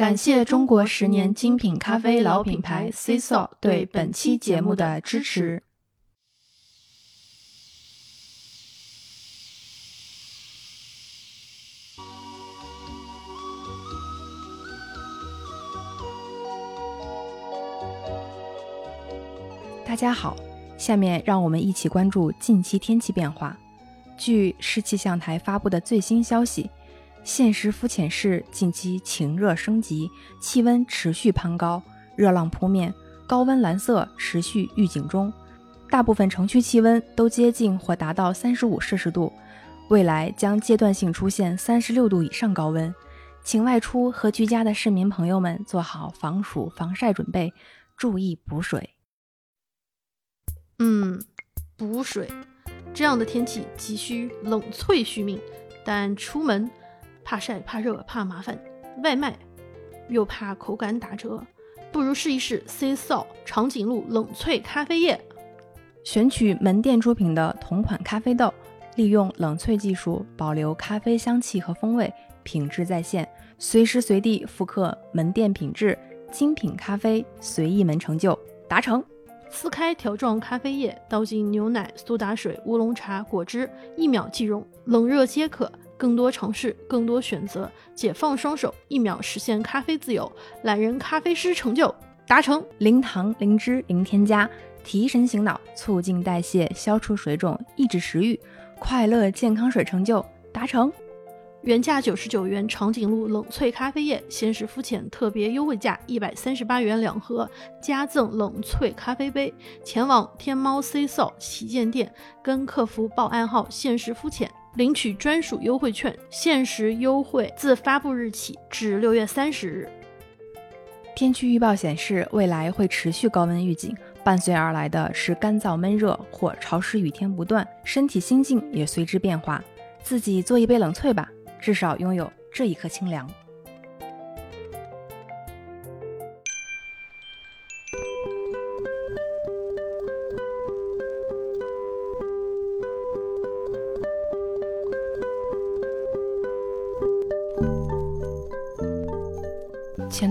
感谢中国十年精品咖啡老品牌 C s o 对本期节目的支持。大家好，下面让我们一起关注近期天气变化。据市气象台发布的最新消息。现实肤浅市近期晴热升级，气温持续攀高，热浪扑面，高温蓝色持续预警中。大部分城区气温都接近或达到三十五摄氏度，未来将阶段性出现三十六度以上高温。请外出和居家的市民朋友们做好防暑防晒准备，注意补水。嗯，补水，这样的天气急需冷萃续命，但出门。怕晒怕热怕麻烦，外卖又怕口感打折，不如试一试 C s o 长颈鹿冷萃咖啡液。选取门店出品的同款咖啡豆，利用冷萃技术保留咖啡香气和风味，品质在线，随时随地复刻门店品质，精品咖啡随意门成就，达成。撕开条状咖啡液，倒进牛奶、苏打水、乌龙茶、果汁，一秒即溶，冷热皆可。更多尝试，更多选择，解放双手，一秒实现咖啡自由，懒人咖啡师成就达成。零糖、零脂、零添加，提神醒脑，促进代谢，消除水肿，抑制食欲，快乐健康水成就达成。原价九十九元长颈鹿冷萃咖啡液，限时肤浅特别优惠价一百三十八元两盒，加赠冷萃咖啡杯。前往天猫 C s o 旗舰店，跟客服报暗号“限时肤浅”。领取专属优惠券，限时优惠自发布日起至六月三十日。天气预报显示，未来会持续高温预警，伴随而来的是干燥闷热或潮湿雨天不断，身体心境也随之变化。自己做一杯冷萃吧，至少拥有这一刻清凉。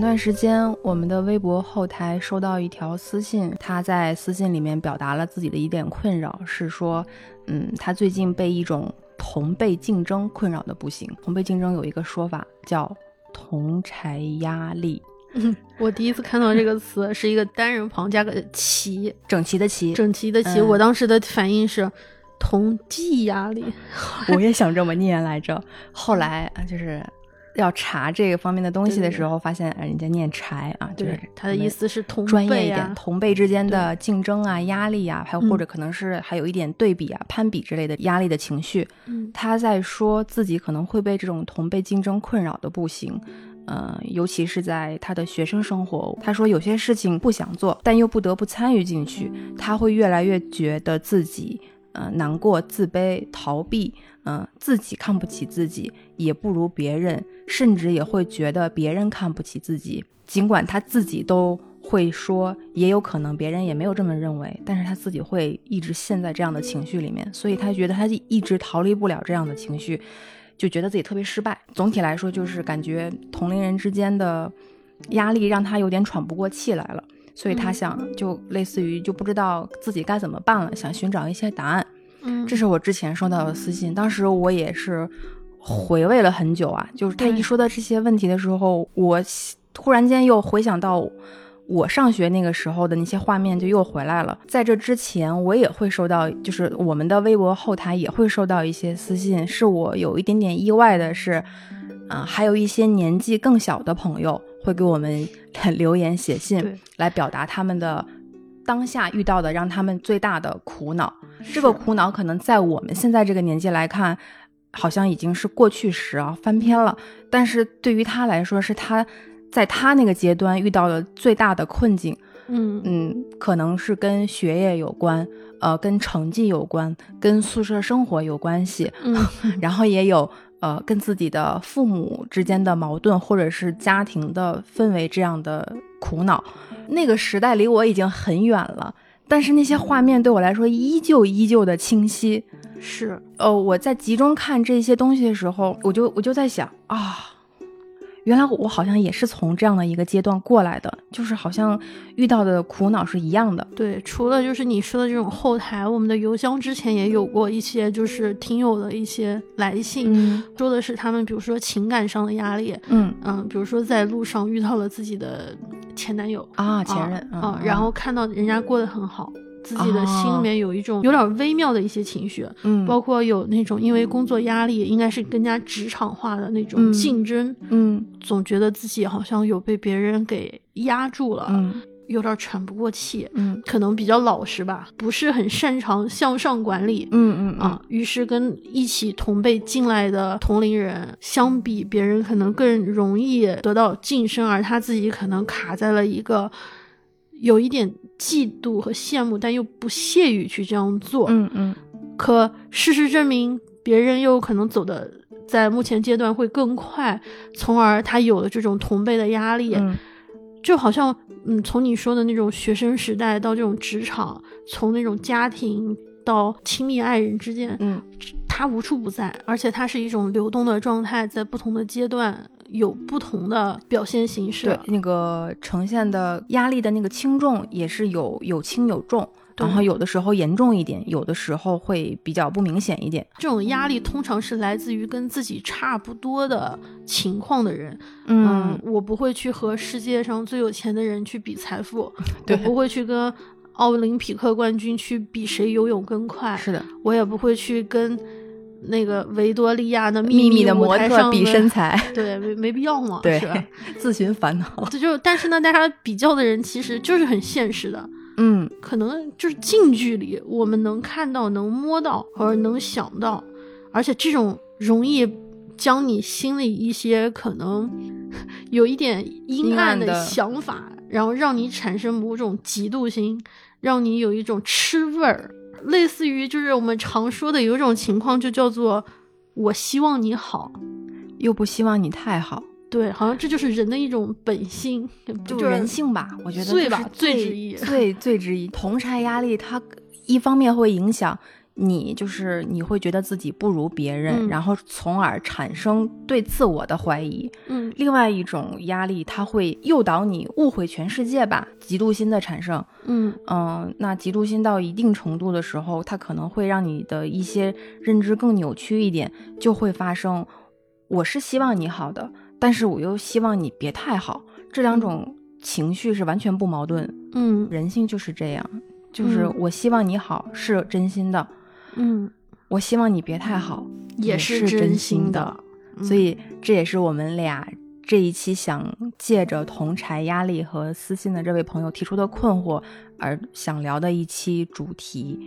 前段时间，我们的微博后台收到一条私信，他在私信里面表达了自己的一点困扰，是说，嗯，他最近被一种同辈竞争困扰的不行。同辈竞争有一个说法叫同柴压力。我第一次看到这个词，是一个单人旁加个齐，整齐的齐，整齐的齐。我当时的反应是同济压力，我也想这么念来着。后来就是。要查这个方面的东西的时候，发现人家念柴啊，就是他的意思是同专业一点，同辈之间的竞争啊、压力啊，还有或者可能是还有一点对比啊、攀比之类的压力的情绪。他在说自己可能会被这种同辈竞争困扰的不行，呃，尤其是在他的学生生活。他说有些事情不想做，但又不得不参与进去，他会越来越觉得自己。呃，难过、自卑、逃避，嗯，自己看不起自己，也不如别人，甚至也会觉得别人看不起自己。尽管他自己都会说，也有可能别人也没有这么认为，但是他自己会一直陷在这样的情绪里面，所以他觉得他一直逃离不了这样的情绪，就觉得自己特别失败。总体来说，就是感觉同龄人之间的压力让他有点喘不过气来了。所以他想，就类似于就不知道自己该怎么办了，想寻找一些答案。嗯，这是我之前收到的私信，当时我也是回味了很久啊。就是他一说到这些问题的时候，我突然间又回想到我上学那个时候的那些画面，就又回来了。在这之前，我也会收到，就是我们的微博后台也会收到一些私信，是我有一点点意外的是，啊，还有一些年纪更小的朋友。会给我们留言写信，来表达他们的当下遇到的让他们最大的苦恼。这个苦恼可能在我们现在这个年纪来看，好像已经是过去时啊，翻篇了。但是对于他来说，是他在他那个阶段遇到的最大的困境。嗯嗯，可能是跟学业有关，呃，跟成绩有关，跟宿舍生活有关系。嗯，然后也有。呃，跟自己的父母之间的矛盾，或者是家庭的氛围这样的苦恼，那个时代离我已经很远了，但是那些画面对我来说依旧依旧的清晰。是，呃，我在集中看这些东西的时候，我就我就在想啊，原来我好像也是从这样的一个阶段过来的，就是好像遇到的苦恼是一样的。对，除了就是你说的这种后台，我们的邮箱之前也有过一些就是听友的一些来信，说的是他们比如说情感上的压力，嗯嗯，比如说在路上遇到了自己的前男友啊前任啊，然后看到人家过得很好。自己的心里面有一种有点微妙的一些情绪，嗯，包括有那种因为工作压力，应该是更加职场化的那种竞争，嗯，总觉得自己好像有被别人给压住了，嗯，有点喘不过气，嗯，可能比较老实吧，不是很擅长向上管理，嗯嗯。啊，于是跟一起同辈进来的同龄人相比，别人可能更容易得到晋升，而他自己可能卡在了一个。有一点嫉妒和羡慕，但又不屑于去这样做。嗯嗯。可事实证明，别人又可能走的在目前阶段会更快，从而他有了这种同辈的压力。嗯。就好像，嗯，从你说的那种学生时代到这种职场，从那种家庭到亲密爱人之间，嗯，他无处不在，而且它是一种流动的状态，在不同的阶段。有不同的表现形式，对那个呈现的压力的那个轻重也是有有轻有重，然后有的时候严重一点，有的时候会比较不明显一点。这种压力通常是来自于跟自己差不多的情况的人。嗯，我不会去和世界上最有钱的人去比财富，我不会去跟奥林匹克冠军去比谁游泳更快。是的，我也不会去跟。那个维多利亚的秘密的模特比身材，对，没没必要嘛，对，是吧？自寻烦恼。这就，但是呢，大家比较的人其实就是很现实的，嗯，可能就是近距离我们能看到、能摸到或者能想到，而且这种容易将你心里一些可能 有一点阴暗的想法，然后让你产生某种嫉妒心，让你有一种吃味儿。类似于就是我们常说的有一种情况，就叫做我希望你好，又不希望你太好。对，好像这就是人的一种本性，就人性吧。我觉得最吧，最之一，最最之一。同差压力，它一方面会影响。你就是你会觉得自己不如别人，然后从而产生对自我的怀疑。嗯，另外一种压力，它会诱导你误会全世界吧，嫉妒心的产生。嗯嗯，那嫉妒心到一定程度的时候，它可能会让你的一些认知更扭曲一点，就会发生。我是希望你好的，但是我又希望你别太好，这两种情绪是完全不矛盾。嗯，人性就是这样，就是我希望你好是真心的。嗯，我希望你别太好，也是真心的，所以这也是我们俩这一期想借着同柴压力和私信的这位朋友提出的困惑而想聊的一期主题，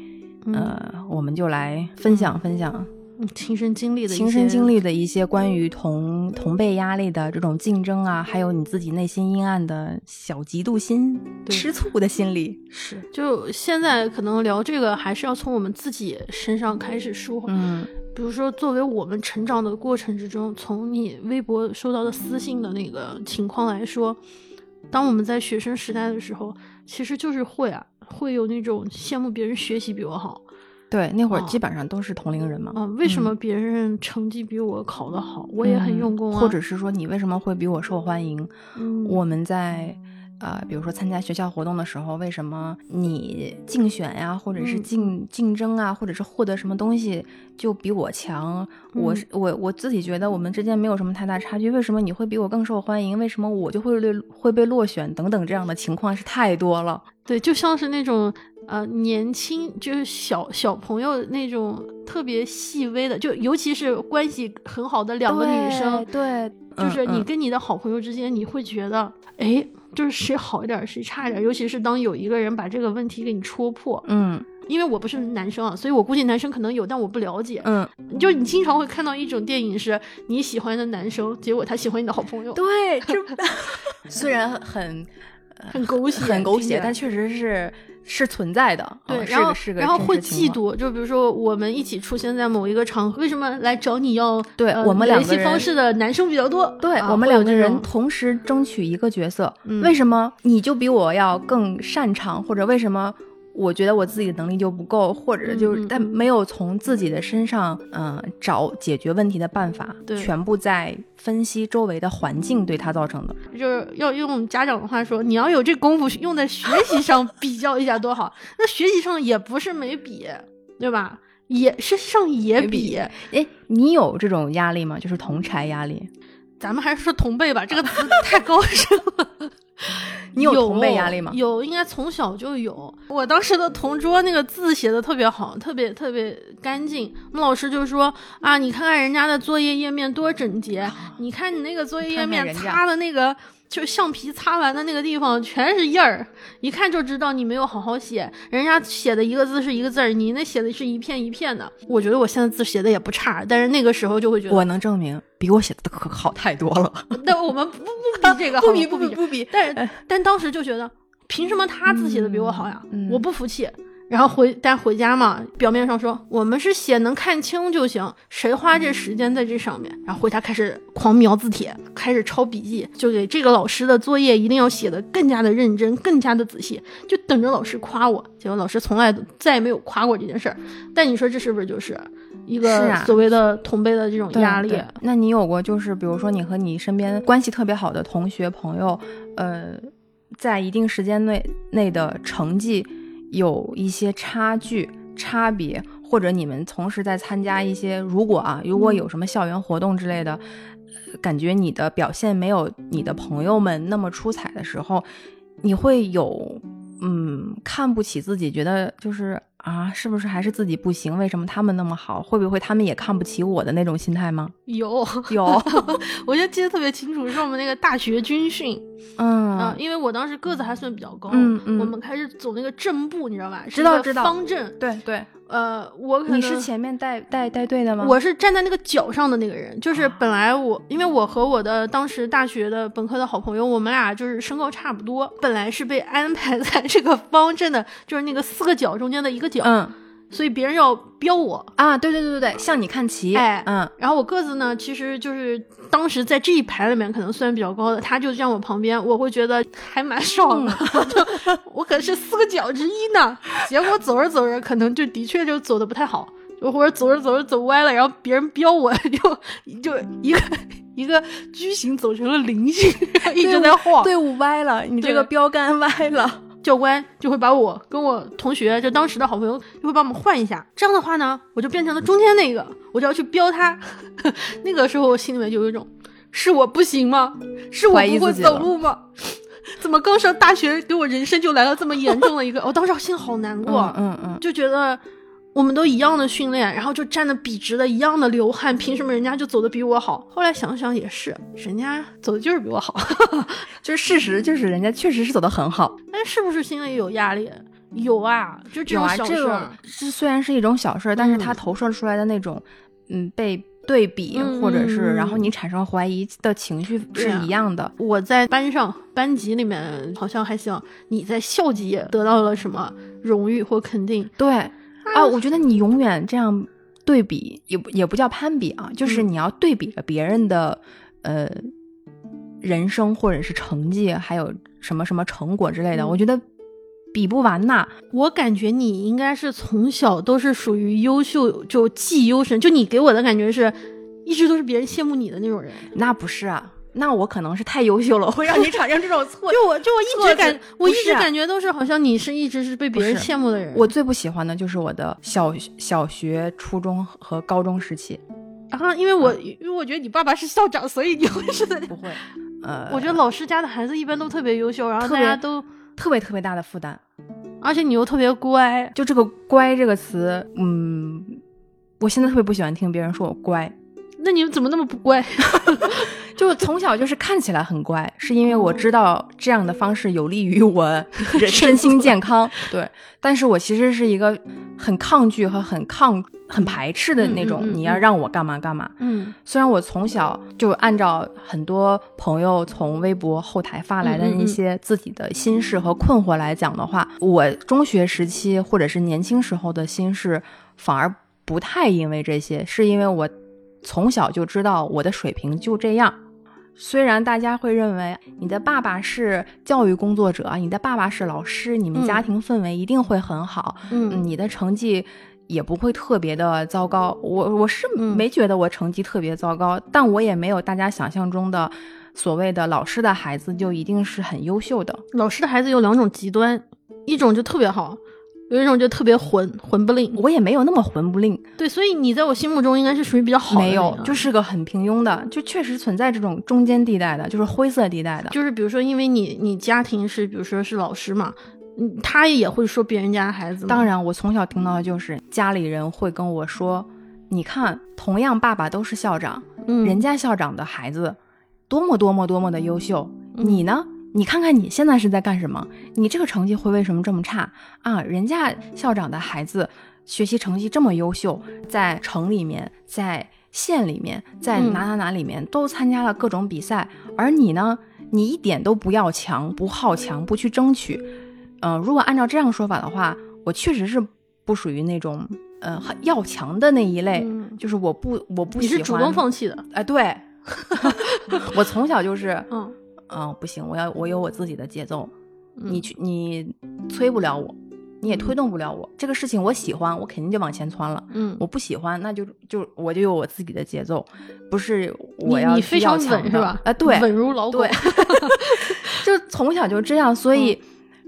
呃，我们就来分享分享。亲身经历的亲身经历的一些关于同同辈压力的这种竞争啊，还有你自己内心阴暗的小嫉妒心、吃醋的心理，是。就现在可能聊这个，还是要从我们自己身上开始说。嗯，比如说，作为我们成长的过程之中，从你微博收到的私信的那个情况来说，当我们在学生时代的时候，其实就是会啊，会有那种羡慕别人学习比我好。对，那会儿基本上都是同龄人嘛。啊，为什么别人成绩比我考得好，我也很用功啊？或者是说，你为什么会比我受欢迎？嗯，我们在啊，比如说参加学校活动的时候，为什么你竞选呀，或者是竞竞争啊，或者是获得什么东西就比我强？我是我我自己觉得我们之间没有什么太大差距，为什么你会比我更受欢迎？为什么我就会被会被落选？等等这样的情况是太多了。对，就像是那种。呃，年轻就是小小朋友那种特别细微的，就尤其是关系很好的两个女生，对，就是你跟你的好朋友之间，你会觉得，哎，就是谁好一点，谁差一点，尤其是当有一个人把这个问题给你戳破，嗯，因为我不是男生啊，所以我估计男生可能有，但我不了解，嗯，就是你经常会看到一种电影，是你喜欢的男生，结果他喜欢你的好朋友，对，这 虽然很很狗血，很狗血，但确实是。是存在的，对，然后然后会嫉妒，就比如说我们一起出现在某一个场合，为什么来找你要对我们联系方式的男生比较多？对我们两个人同时争取一个角色，为什么你就比我要更擅长，或者为什么我觉得我自己的能力就不够，或者就是但没有从自己的身上，嗯，找解决问题的办法，全部在分析周围的环境对他造成的。就是要用家长的话说，你要有这功夫用在学习上比较一下多好。那学习上也不是没比，对吧？也实际上也比。哎，你有这种压力吗？就是同柴压力？咱们还是说同辈吧，这个词太高深了。你有同辈压力吗？有，应该从小就有。我当时的同桌那个字写的特别好，特别特别干净。我们老师就说啊，你看看人家的作业页面多整洁，你看你那个作业页面擦的那个。就橡皮擦完的那个地方全是印儿，一看就知道你没有好好写。人家写的一个字是一个字儿，你那写的是一片一片的。我觉得我现在字写的也不差，但是那个时候就会觉得我能证明比我写的可好太多了。但我们不不比这个 不比不比不比。但是但当时就觉得，凭什么他字写的比我好呀？我不服气。然后回，但回家嘛，表面上说我们是写能看清就行，谁花这时间在这上面？然后回家开始狂描字帖，开始抄笔记，就给这个老师的作业一定要写的更加的认真，更加的仔细，就等着老师夸我。结果老师从来再也没有夸过这件事儿。但你说这是不是就是一个所谓的同辈的这种压力？那你有过就是比如说你和你身边关系特别好的同学朋友，呃，在一定时间内内的成绩？有一些差距、差别，或者你们同时在参加一些，如果啊，如果有什么校园活动之类的，感觉你的表现没有你的朋友们那么出彩的时候，你会有嗯看不起自己，觉得就是。啊，是不是还是自己不行？为什么他们那么好？会不会他们也看不起我的那种心态吗？有 有，我就记得特别清楚，是我们那个大学军训，嗯，因为我当时个子还算比较高，嗯嗯，我们开始走那个正步，你知道吧？知道知道，方阵，对对。呃，我你是前面带带带队的吗？我是站在那个角上的那个人，就是本来我，因为我和我的当时大学的本科的好朋友，我们俩就是身高差不多，本来是被安排在这个方阵的，就是那个四个角中间的一个角，嗯。所以别人要标我啊！对对对对对，向你看齐。哎，嗯，然后我个子呢，其实就是当时在这一排里面可能算比较高的，他就站我旁边，我会觉得还蛮爽的。我可是四个角之一呢。结果走着走着，可能就的确就走的不太好，就或者走着走着走歪了，然后别人标我 就就一个一个矩形走成了菱形，一直在晃。队伍歪了，你这个标杆歪了。教官就会把我跟我同学，就当时的好朋友，就会把我们换一下。这样的话呢，我就变成了中间那个，我就要去标他。那个时候我心里面就有一种，是我不行吗？是我不会走路吗？怎么刚上大学给我人生就来了这么严重的一个？我当时心好难过，嗯嗯，就觉得。我们都一样的训练，然后就站的笔直的，一样的流汗，凭什么人家就走的比我好？后来想想也是，人家走的就是比我好，就是事实，就是人家确实是走的很好。但是不是心里有压力？有啊，就这种小事儿。这虽然是一种小事儿，但是它投射出来的那种，嗯，被对比或者是然后你产生怀疑的情绪是一样的。我在班上班级里面好像还行，你在校级得到了什么荣誉或肯定？对。啊，我觉得你永远这样对比，也不也不叫攀比啊，就是你要对比着别人的呃人生或者是成绩，还有什么什么成果之类的，我觉得比不完呐。我感觉你应该是从小都是属于优秀，就既优神，就你给我的感觉是一直都是别人羡慕你的那种人。那不是啊。那我可能是太优秀了，会让你产生这种错。就我就我一直感，我一直感觉都是好像你是一直是被别人羡慕的人。我最不喜欢的就是我的小小学、初中和高中时期。啊，因为我因为我觉得你爸爸是校长，所以你会是的。不会，呃，我觉得老师家的孩子一般都特别优秀，然后大家都特别特别大的负担，而且你又特别乖。就这个“乖”这个词，嗯，我现在特别不喜欢听别人说我乖。那你们怎么那么不乖？就从小就是看起来很乖，是因为我知道这样的方式有利于我 身心健 康。对，但是我其实是一个很抗拒和很抗、很排斥的那种。你要让我干嘛干嘛。嗯，虽然我从小就按照很多朋友从微博后台发来的那些自己的心事和困惑来讲的话，我中学时期或者是年轻时候的心事反而不太因为这些，是因为我从小就知道我的水平就这样。虽然大家会认为你的爸爸是教育工作者，你的爸爸是老师，你们家庭氛围一定会很好，嗯，你的成绩也不会特别的糟糕。我我是没觉得我成绩特别糟糕，但我也没有大家想象中的所谓的老师的孩子就一定是很优秀的。老师的孩子有两种极端，一种就特别好。有一种就特别混混不吝，我也没有那么混不吝。对，所以你在我心目中应该是属于比较好的。没有，就是个很平庸的，就确实存在这种中间地带的，就是灰色地带的。就是比如说，因为你你家庭是，比如说是老师嘛，嗯，他也会说别人家的孩子。当然，我从小听到的就是家里人会跟我说：“你看，同样爸爸都是校长，嗯，人家校长的孩子多么多么多么的优秀，你呢？”你看看你现在是在干什么？你这个成绩会为什么这么差啊？人家校长的孩子学习成绩这么优秀，在城里面，在县里面，在哪哪哪里面都参加了各种比赛，而你呢，你一点都不要强，不好强，不去争取。嗯，如果按照这样说法的话，我确实是不属于那种呃要强的那一类，就是我不我不喜欢。你是主动放弃的？哎，对，我从小就是嗯。嗯，不行，我要我有我自己的节奏，你去你催不了我，你也推动不了我。这个事情我喜欢，我肯定就往前窜了。嗯，我不喜欢，那就就我就有我自己的节奏，不是我要你非常稳是吧？啊，对，稳如老狗。就从小就这样，所以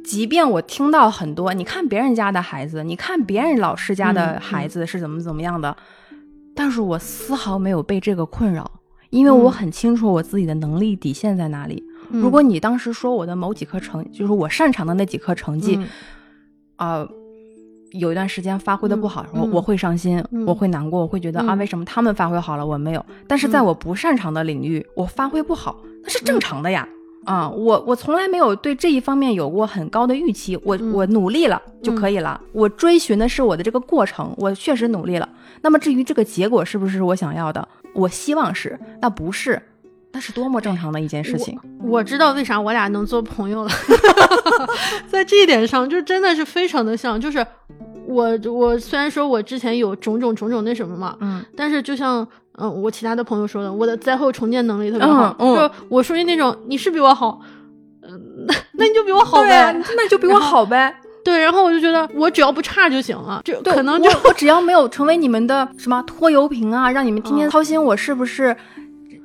即便我听到很多，你看别人家的孩子，你看别人老师家的孩子是怎么怎么样的，但是我丝毫没有被这个困扰，因为我很清楚我自己的能力底线在哪里。如果你当时说我的某几科成，就是我擅长的那几科成绩，啊，有一段时间发挥的不好，我我会伤心，我会难过，我会觉得啊，为什么他们发挥好了，我没有？但是在我不擅长的领域，我发挥不好，那是正常的呀。啊，我我从来没有对这一方面有过很高的预期，我我努力了就可以了，我追寻的是我的这个过程，我确实努力了。那么至于这个结果是不是我想要的，我希望是，那不是。那是多么正常的一件事情。我知道为啥我俩能做朋友了，在这一点上就真的是非常的像。就是我我虽然说我之前有种种种种那什么嘛，嗯，但是就像嗯我其他的朋友说的，我的灾后重建能力特别好，就我属于那种你是比我好，嗯，那你就比我好呗，那你就比我好呗。对，然后我就觉得我只要不差就行了，就可能就我只要没有成为你们的什么拖油瓶啊，让你们天天操心我是不是。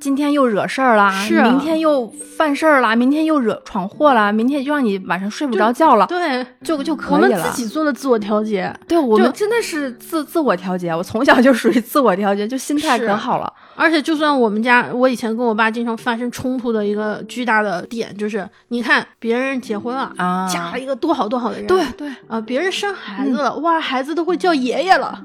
今天又惹事儿啦，是明天又犯事儿啦，明天又惹闯祸啦，明天就让你晚上睡不着觉了，对，就就可以了。我们自己做的自我调节，对我们真的是自自我调节。我从小就属于 自我调节，就心态可好了。而且，就算我们家，我以前跟我爸经常发生冲突的一个巨大的点，就是你看别人结婚了啊，嫁了一个多好多好的人，对对啊，别人生孩子了，哇，孩子都会叫爷爷了，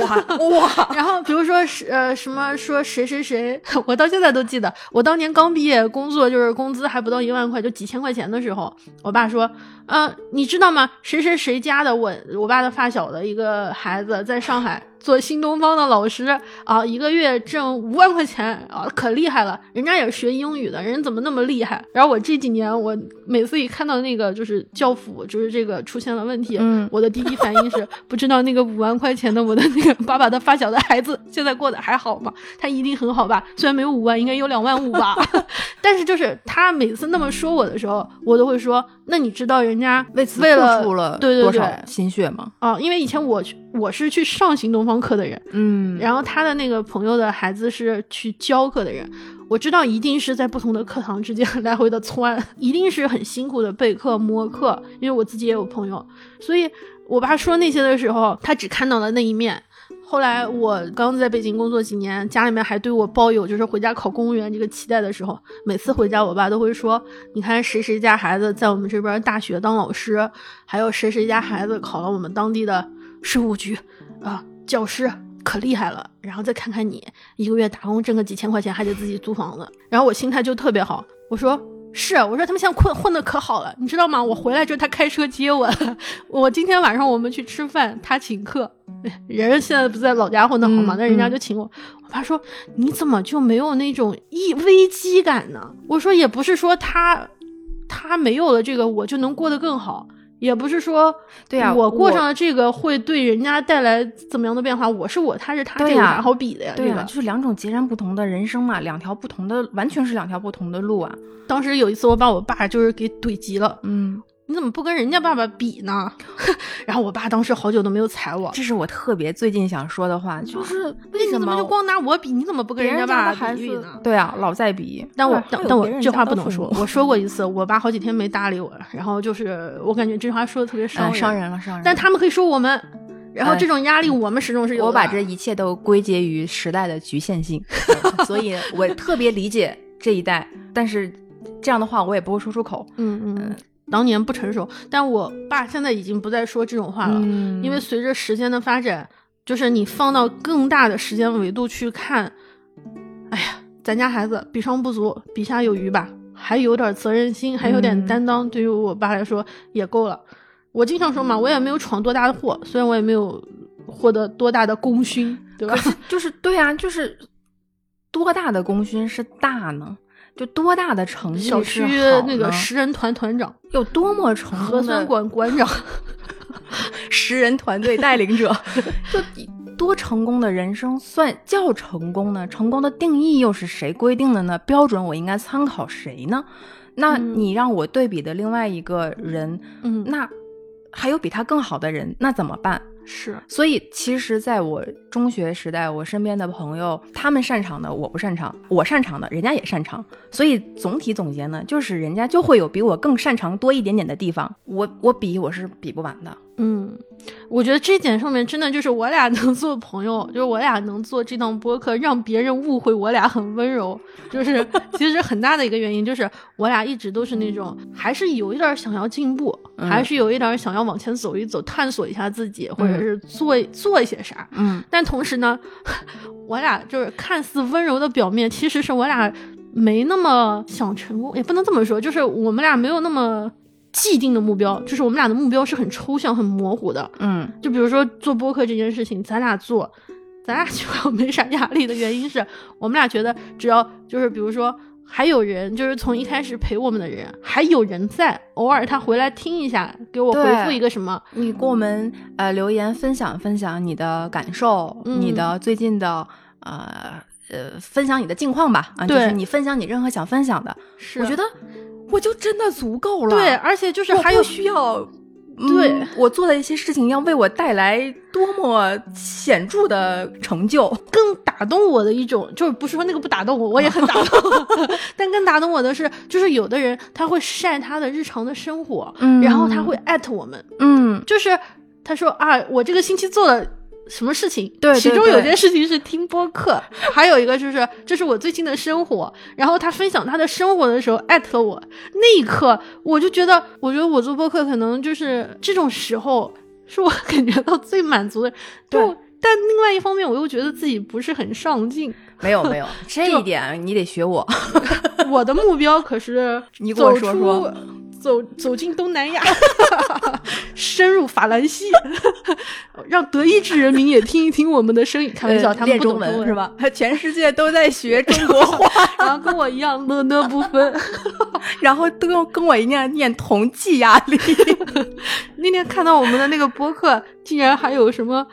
哇 哇。然后比如说是呃什么说谁谁谁，我到现在现在都记得，我当年刚毕业工作，就是工资还不到一万块，就几千块钱的时候，我爸说，呃，你知道吗？谁谁谁家的我我爸的发小的一个孩子在上海。做新东方的老师啊，一个月挣五万块钱啊，可厉害了！人家也是学英语的，人怎么那么厉害？然后我这几年，我每次一看到那个就是教辅，就是这个出现了问题，嗯，我的第一反应是不知道那个五万块钱的我的那个爸爸的发小的孩子现在过得还好吗？他一定很好吧？虽然没有五万，应该有两万五吧？但是就是他每次那么说我的时候，我都会说：那你知道人家为此付出了对对对心血吗？啊，因为以前我我是去上新东方。课的人，嗯，然后他的那个朋友的孩子是去教课的人，我知道一定是在不同的课堂之间 来回的窜，一定是很辛苦的备课摸课，因为我自己也有朋友，所以我爸说那些的时候，他只看到了那一面。后来我刚在北京工作几年，家里面还对我抱有就是回家考公务员这个期待的时候，每次回家，我爸都会说：“你看谁谁家孩子在我们这边大学当老师，还有谁谁家孩子考了我们当地的税务局啊。”教师可厉害了，然后再看看你一个月打工挣个几千块钱，还得自己租房子，然后我心态就特别好。我说是，我说他们现在混混的可好了，你知道吗？我回来之后他开车接我，我今天晚上我们去吃饭，他请客。人现在不在老家混的好吗？那人家就请我。我爸说你怎么就没有那种一危机感呢？我说也不是说他他没有了这个我就能过得更好。也不是说，对呀，我过上了这个会对人家带来怎么样的变化？我是我，他是他，这有啥好比的呀？对呀，就是两种截然不同的人生嘛，两条不同的，完全是两条不同的路啊。当时有一次，我把我爸就是给怼急了，嗯。你怎么不跟人家爸爸比呢？然后我爸当时好久都没有睬我。这是我特别最近想说的话，就是为什么就光拿我比？你怎么不跟人家爸爸比呢？对啊，老在比。但我但我这话不能说。我说过一次，我爸好几天没搭理我，然后就是我感觉这话说的特别伤人，伤人了，伤人。但他们可以说我们，然后这种压力我们始终是有。我把这一切都归结于时代的局限性，所以我特别理解这一代。但是这样的话我也不会说出口。嗯嗯。当年不成熟，但我爸现在已经不再说这种话了，因为随着时间的发展，就是你放到更大的时间维度去看，哎呀，咱家孩子比上不足，比下有余吧，还有点责任心，还有点担当，对于我爸来说也够了。我经常说嘛，我也没有闯多大的祸，虽然我也没有获得多大的功勋，对吧？就是对啊，就是多大的功勋是大呢？就多大的成绩？小区那个十人团团长，有多么成功？核酸馆馆长，十人团队带领者，就多成功的人生算叫成功呢？成功的定义又是谁规定的呢？标准我应该参考谁呢？那你让我对比的另外一个人，嗯，那还有比他更好的人，那怎么办？是，所以其实，在我中学时代，我身边的朋友，他们擅长的我不擅长，我擅长的人家也擅长，所以总体总结呢，就是人家就会有比我更擅长多一点点的地方，我我比我是比不完的。嗯，我觉得这点上面真的就是我俩能做朋友，就是我俩能做这档播客，让别人误会我俩很温柔，就是其实很大的一个原因就是我俩一直都是那种还是有一点想要进步，还是有一点想要往前走一走，探索一下自己，或者是做做一些啥。嗯，但同时呢，我俩就是看似温柔的表面，其实是我俩没那么想成功，也不能这么说，就是我们俩没有那么。既定的目标就是我们俩的目标是很抽象、很模糊的。嗯，就比如说做播客这件事情，咱俩做，咱俩就没啥压力的原因是我们俩觉得，只要就是比如说还有人，就是从一开始陪我们的人，还有人在，偶尔他回来听一下，给我回复一个什么，你给我们呃留言分享分享你的感受，你的最近的呃呃分享你的近况吧啊，就是你分享你任何想分享的，是我觉得。我就真的足够了。对，而且就是还有需要，对我做的一些事情要为我带来多么显著的成就。更打动我的一种，就是不是说那个不打动我，我也很打动。但更打动我的是，就是有的人他会晒他的日常的生活，然后他会艾特我们，嗯，就是他说啊，我这个星期做了。什么事情？对，其中有件事情是听播客，还有一个就是这是我最近的生活。然后他分享他的生活的时候艾特了我，那一刻我就觉得，我觉得我做播客可能就是这种时候是我感觉到最满足的。对，但另外一方面我又觉得自己不是很上进。没有没有，这一点你得学我。我的目标可是你给我说说。走走进东南亚，深入法兰西，让德意志人民也听一听我们的声音。开玩笑，他们不懂中文是吧？全世界都在学中国话，然后跟我一样呢呢不分，然后都跟我一样念同济压力。那天看到我们的那个播客，竟然还有什么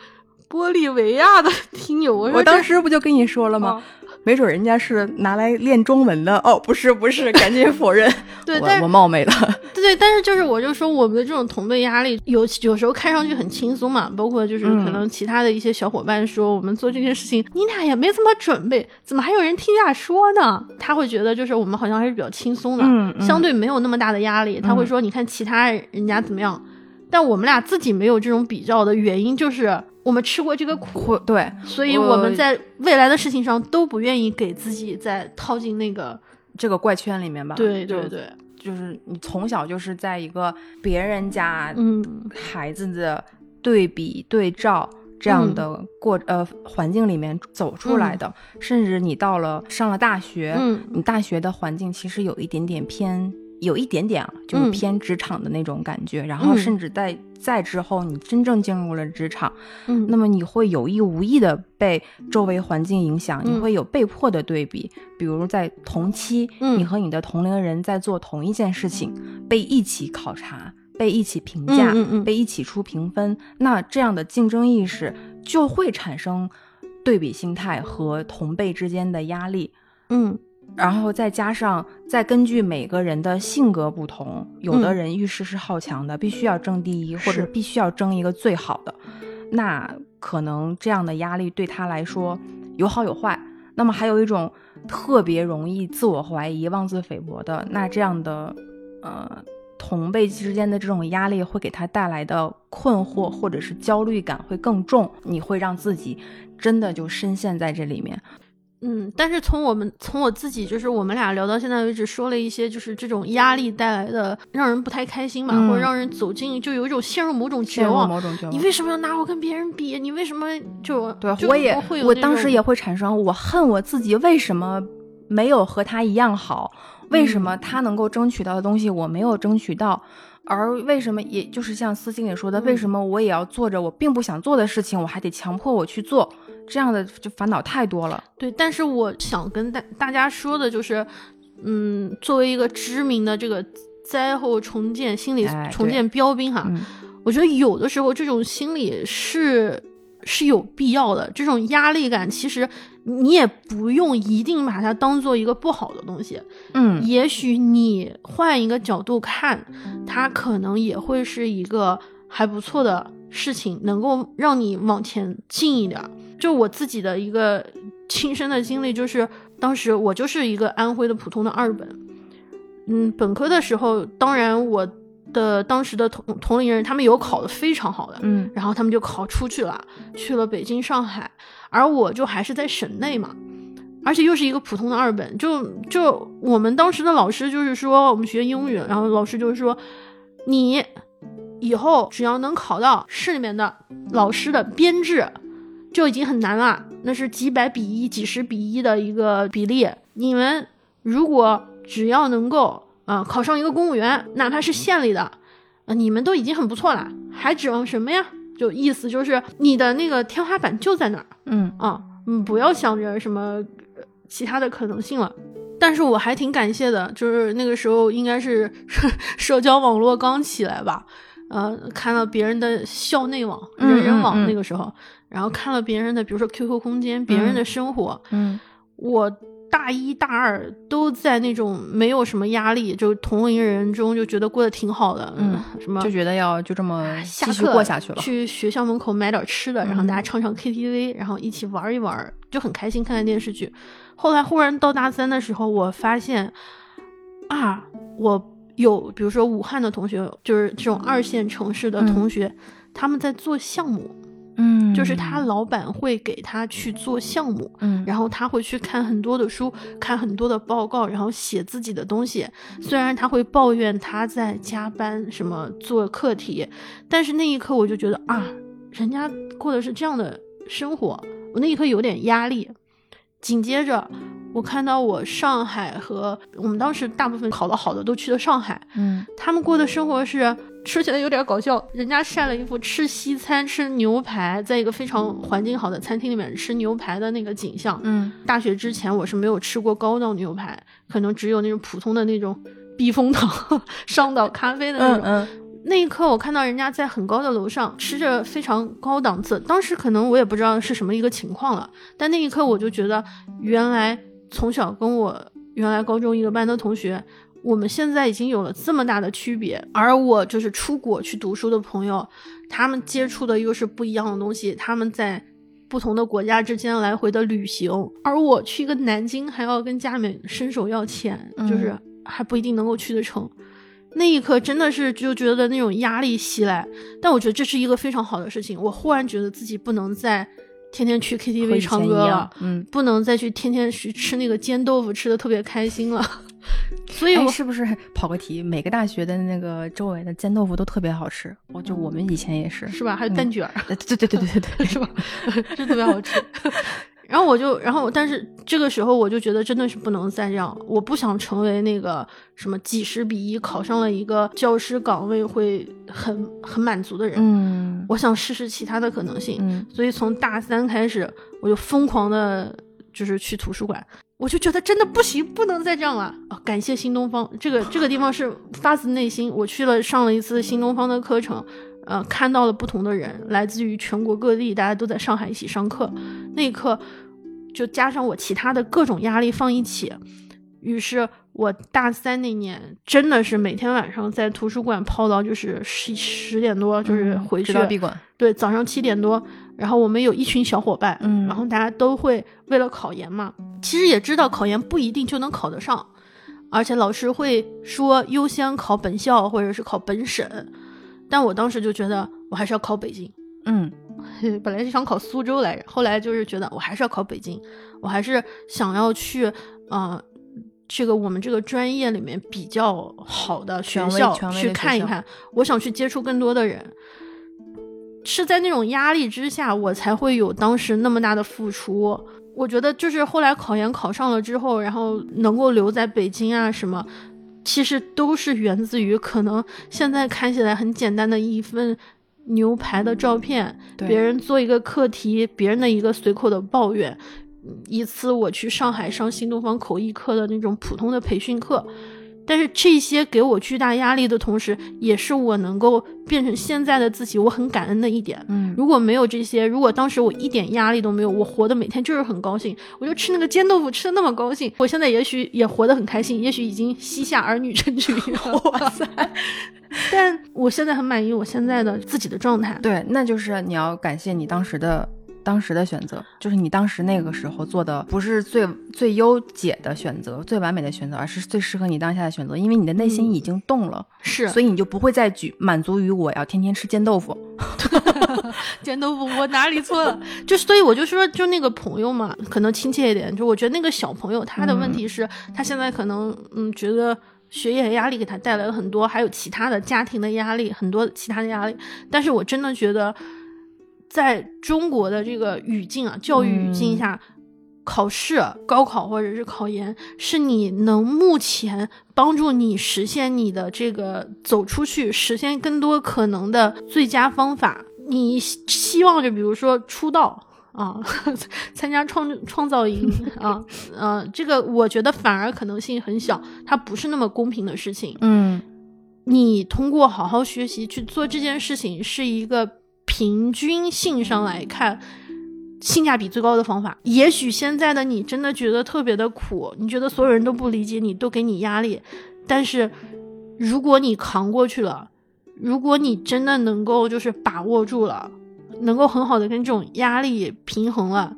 玻利维亚的听友，我当时不就跟你说了吗？没准人家是拿来练中文的哦，不是不是，赶紧否认。对，但我冒昧了。对对，但是就是我就说我们的这种同辈压力有有时候看上去很轻松嘛，包括就是可能其他的一些小伙伴说我们做这件事情，你俩也没怎么准备，怎么还有人听俩说呢？他会觉得就是我们好像还是比较轻松的，相对没有那么大的压力。他会说你看其他人家怎么样，但我们俩自己没有这种比较的原因就是。我们吃过这个苦，对，所以我们在未来的事情上都不愿意给自己再套进那个这个怪圈里面吧。对对对，就是你从小就是在一个别人家嗯孩子的对比对照这样的过呃环境里面走出来的，甚至你到了上了大学，嗯，你大学的环境其实有一点点偏。有一点点啊，就是偏职场的那种感觉，然后甚至在在之后，你真正进入了职场，嗯，那么你会有意无意的被周围环境影响，你会有被迫的对比，比如在同期，你和你的同龄人在做同一件事情，被一起考察，被一起评价，嗯嗯。被一起出评分，那这样的竞争意识就会产生对比心态和同辈之间的压力。嗯，然后再加上再根据每个人的性格不同，有的人遇事是好强的，必须要争第一，或者必须要争一个最好的，那可能这样的压力对他来说有好有坏。那么还有一种特别容易自我怀疑、妄自菲薄的，那这样的呃同辈之间的这种压力会给他带来的困惑或者是焦虑感会更重，你会让自己真的就深陷在这里面。嗯，但是从我们从我自己，就是我们俩聊到现在为止，说了一些就是这种压力带来的让人不太开心吧，嗯或者让人走进就有一种陷入某种绝望。某种绝望你为什么要拿我跟别人比？你为什么就对，就我也我当时也会产生，我恨我自己为什么没有和他一样好，为什嗯么他能够争取到的东西我没有争取到，而为什么也就是像思经理说的，为嗯什么我也要做着我并不想做的事情，我还得强迫我去做，这样的就烦恼太多了。对，但是我想跟大大家说的就是，嗯，作为一个知名的这个灾后重建心理重建标兵哈，嗯我觉得有的时候这种心理是是有必要的，这种压力感其实你也不用一定把它当做一个不好的东西，嗯也许你换一个角度看，它可能也会是一个还不错的事情，能够让你往前进一点儿。就我自己的一个亲身的经历，就是当时我就是一个安徽的普通的二本，嗯，本科的时候，当然我的当时的同同龄人他们有考的非常好的，嗯。然后他们就考出去了，去了北京、上海，而我就还是在省内嘛，而且又是一个普通的二本，就就我们当时的老师就是说，我们学英语，然后老师就是说，你以后只要能考到市里面的老师的编制，就已经很难了，那是几百比一、几十比一的一个比例，你们如果只要能够啊、呃考上一个公务员，哪怕是县里的。呃，你们都已经很不错了，还指望什么呀？就意思就是你的那个天花板就在那儿嗯啊，嗯，不要想着什么呃其他的可能性了。但是我还挺感谢的，就是那个时候应该是 社交网络刚起来吧，呃，看到别人的校内网、嗯人人网嗯嗯那个时候，然后看了别人的，比如说 QQ 空间，别人的生活，嗯我大一大二都在那种没有什么压力，就同龄人中就觉得过得挺好的，嗯，什么就觉得要就这么下课过下去了。去学校门口买点吃的，然后嗯大家唱唱 KTV，然后一起玩一玩，就很开心，看看电视剧。后来忽然到大三的时候，我发现啊，我有比如说武汉的同学，就是这种二线城市的同学，他们在做项目，嗯，就是他老板会给他去做项目，嗯，然后他会去看很多的书，看很多的报告，然后写自己的东西。虽然他会抱怨他在加班，什么做课题，但是那一刻我就觉得啊，人家过的是这样的生活，我那一刻有点压力。紧接着，我看到我上海和我们当时大部分考得好的都去了上海，嗯他们过的生活是说起来有点搞笑，人家晒了一幅吃西餐、吃牛排，在一个非常环境好的餐厅里面吃牛排的那个景象。嗯大学之前我是没有吃过高档牛排，可能只有那种普通的那种避风塘、上岛咖啡的那种。嗯嗯那一刻，我看到人家在很高的楼上吃着非常高档次，当时可能我也不知道是什么一个情况了，但那一刻我就觉得，原来从小跟我原来高中一个班的同学，我们现在已经有了这么大的区别，而我就是出国去读书的朋友，他们接触的又是不一样的东西，他们在。不同的国家之间来回的旅行，而我去一个南京还要跟家里面伸手要钱，就是嗯还不一定能够去得成。那一刻真的是就觉得那种压力袭来，但我觉得这是一个非常好的事情。我忽然觉得自己不能再天天去 KTV 唱歌了嗯，不能再去天天去吃那个煎豆腐，吃的特别开心了。所以哎，我，是不是跑个题？每个大学的那个周围的煎豆腐都特别好吃，我就我们以前也是，是吧？还有蛋卷儿，呃对对对对对对，是吧？就特别好吃。然后我就，然后但是这个时候我就觉得真的是不能再这样，我不想成为那个什么几十比一考上了一个教师岗位会很很满足的人。嗯我想试试其他的可能性。嗯所以从大三开始，我就疯狂的就是去图书馆，我就觉得真的不行，不能再这样了啊！感谢新东方，这个这个地方是发自内心，我去了上了一次新东方的课程，呃，看到了不同的人，来自于全国各地，大家都在上海一起上课，那一刻就加上我其他的各种压力放一起，于是。我大三那年真的是每天晚上在图书馆泡到就是十十点多，就是回去闭馆。对，早上七点多，然后我们有一群小伙伴，嗯，然后大家都会为了考研嘛，其实也知道考研不一定就能考得上，而且老师会说优先考本校或者是考本省，但我当时就觉得我还是要考北京，嗯，本来是想考苏州来着，后来就是觉得我还是要考北京，我还是想要去，嗯。这个我们这个专业里面比较好的学校去看一看，我想去接触更多的人，是在那种压力之下，我才会有当时那么大的付出。我觉得就是后来考研考上了之后，然后能够留在北京啊什么，其实都是源自于可能现在看起来很简单的一份牛排的照片，别人做一个课题，别人的一个随口的抱怨。一次我去上海上新东方口译课的那种普通的培训课，但是这些给我巨大压力的同时，也是我能够变成现在的自己，我很感恩的一点。嗯，如果没有这些，如果当时我一点压力都没有，我活的每天就是很高兴，我就吃那个煎豆腐吃的那么高兴，我现在也许也活得很开心，也许已经膝下儿女成群。哇塞！但我现在很满意我现在的自己的状态。对，那就是你要感谢你当时的。当时的选择就是你当时那个时候做的不是最最优解的选择，最完美的选择，而是最适合你当下的选择。因为你的内心已经动了，是，所以你就不会再举满足于我要天天吃煎豆腐。煎豆腐我哪里错了？就所以我就说，就那个朋友嘛，可能亲切一点。就我觉得那个小朋友他的问题是，他现在可能嗯觉得学业压力给他带来了很多，还有其他的家庭的压力，很多其他的压力。但是我真的觉得。在中国的这个语境啊，教育语境下，考试、高考或者是考研，是你能目前帮助你实现你的这个走出去、实现更多可能的最佳方法。你希望着，比如说出道啊，参加创创造营 啊，呃，这个我觉得反而可能性很小，它不是那么公平的事情。嗯，你通过好好学习去做这件事情，是一个。平均性上来看，性价比最高的方法，也许现在的你真的觉得特别的苦，你觉得所有人都不理解你，都给你压力。但是，如果你扛过去了，如果你真的能够就是把握住了，能够很好的跟这种压力平衡了，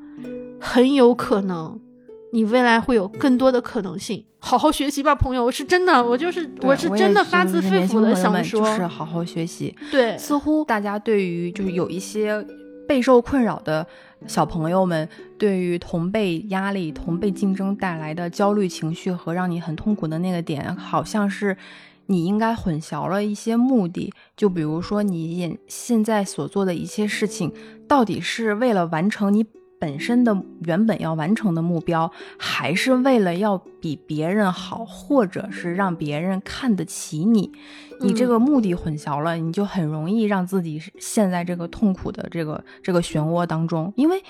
很有可能你未来会有更多的可能性。好好学习吧，朋友，我是真的，我就是我是真的发自肺腑的想说，就是好好学习。对，似乎大家对于就是有一些备受困扰的小朋友们，对于同辈压力、同辈竞争带来的焦虑情绪和让你很痛苦的那个点，好像是你应该混淆了一些目的。就比如说，你现在所做的一切事情，到底是为了完成你。本身的原本要完成的目标，还是为了要比别人好，或者是让别人看得起你，你这个目的混淆了，你就很容易让自己陷在这个痛苦的这个这个漩涡当中。因为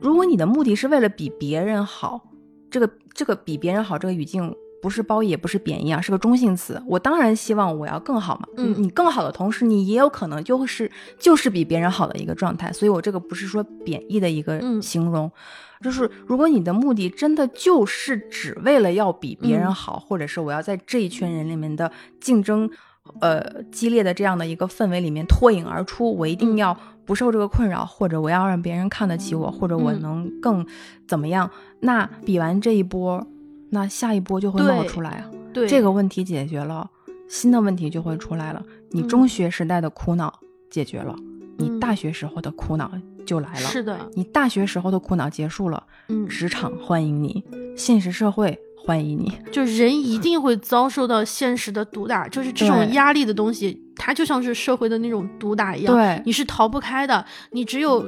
如果你的目的是为了比别人好，这个这个比别人好这个语境。不是褒义也不是贬义啊，是个中性词。我当然希望我要更好嘛。嗯，你更好的同时，你也有可能就是就是比别人好的一个状态。所以我这个不是说贬义的一个形容，就是如果你的目的真的就是只为了要比别人好，或者是我要在这一群人里面的竞争，呃，激烈的这样的一个氛围里面脱颖而出，我一定要不受这个困扰，或者我要让别人看得起我，或者我能更怎么样？那比完这一波。那下一波就会冒出来啊！对这个问题解决了，新的问题就会出来了。你中学时代的苦恼解决了，你大学时候的苦恼就来了。是的，你大学时候的苦恼结束了，嗯，职场欢迎你，现实社会欢迎你。就人一定会遭受到现实的毒打，就是这种压力的东西，它就像是社会的那种毒打一样，对，你是逃不开的，你只有。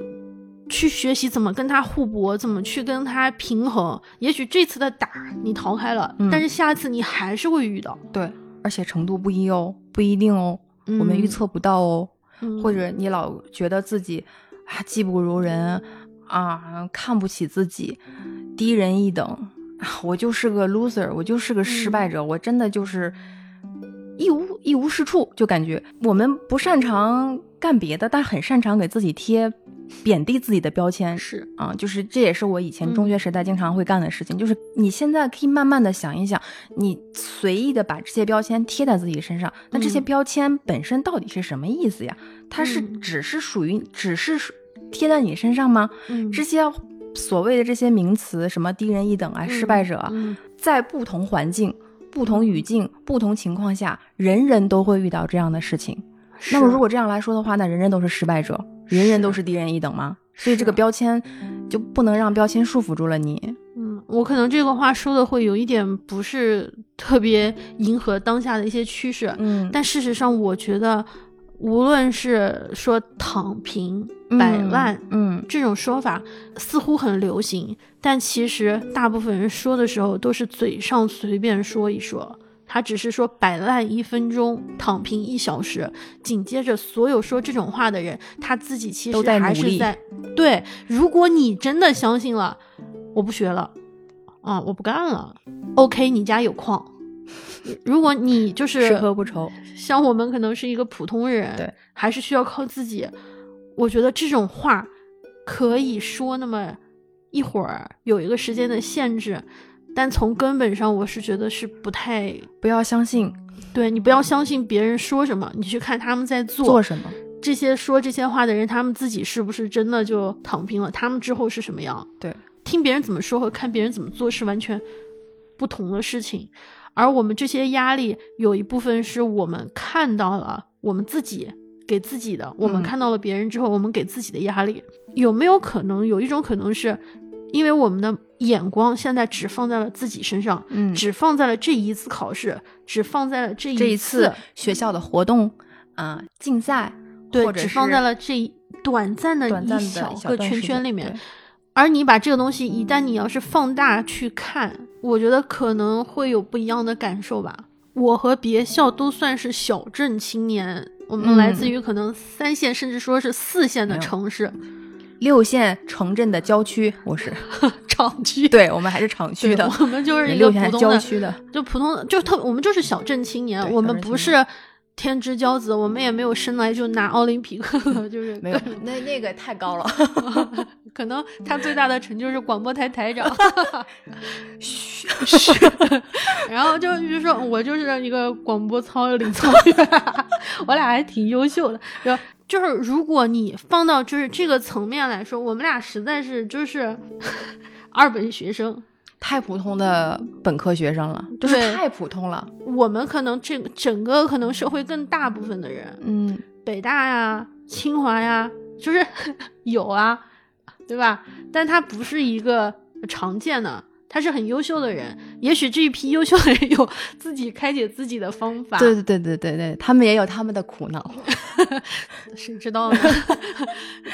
去学习怎么跟他互搏，怎么去跟他平衡。也许这次的打你逃开了，但是下次你还是会遇到。对，而且程度不一哦，不一定哦，我们预测不到哦。或者你老觉得自己啊技不如人啊，看不起自己，低人一等，我就是个 loser，我就是个失败者，我真的就是一无一无是处，就感觉我们不擅长干别的，但很擅长给自己贴。贬低自己的标签是啊，就是这也是我以前中学时代经常会干的事情。就是你现在可以慢慢的想一想，你随意的把这些标签贴在自己身上，那这些标签本身到底是什么意思呀？它是只是属于只是贴在你身上吗？这些所谓的这些名词，什么低人一等啊，失败者，在不同环境、不同语境、不同情况下，人人都会遇到这样的事情。那么如果这样来说的话，那人人都是失败者。人人都是低人一等吗？所以这个标签就不能让标签束缚住了你。嗯，我可能这个话说的会有一点不是特别迎合当下的一些趋势。嗯，但事实上，我觉得无论是说躺平、摆烂，嗯，这种说法似乎很流行，但其实大部分人说的时候都是嘴上随便说一说。他只是说摆烂一分钟，躺平一小时。紧接着，所有说这种话的人，他自己其实还是在对。如果你真的相信了，我不学了，啊，我不干了。OK，你家有矿。如果你就是吃喝不愁，像我们可能是一个普通人，对，还是需要靠自己。我觉得这种话可以说那么一会儿，有一个时间的限制。但从根本上，我是觉得是不太不要相信，对你不要相信别人说什么，你去看他们在做做什么。这些说这些话的人，他们自己是不是真的就躺平了？他们之后是什么样？对，听别人怎么说和看别人怎么做是完全不同的事情。而我们这些压力，有一部分是我们看到了我们自己给自己的，我们看到了别人之后，我们给自己的压力，有没有可能有一种可能是？因为我们的眼光现在只放在了自己身上，嗯，只放在了这一次考试，只放在了这一次学校的活动，啊，竞赛，对，只放在了这短暂的一小个圈圈里面。而你把这个东西，一旦你要是放大去看，我觉得可能会有不一样的感受吧。我和别校都算是小镇青年，我们来自于可能三线甚至说是四线的城市。六线城镇的郊区，我是。厂区，对我们还是厂区的，我们就是一个普通郊区的，就普通，就特，我们就是小镇青年，我们不是天之骄子，我们也没有生来就拿奥林匹克，就是没有，那那个太高了，可能他最大的成就是广播台台长，嘘，然后就比如说我就是一个广播操领操员，我俩还挺优秀的，就。就是如果你放到就是这个层面来说，我们俩实在是就是 二本学生，太普通的本科学生了，就是太普通了。我们可能这整个可能社会更大部分的人，嗯，北大呀、清华呀，就是 有啊，对吧？但它不是一个常见的。他是很优秀的人，也许这一批优秀的人 有自己开解自己的方法。对对对对对对，他们也有他们的苦恼，谁知道呢？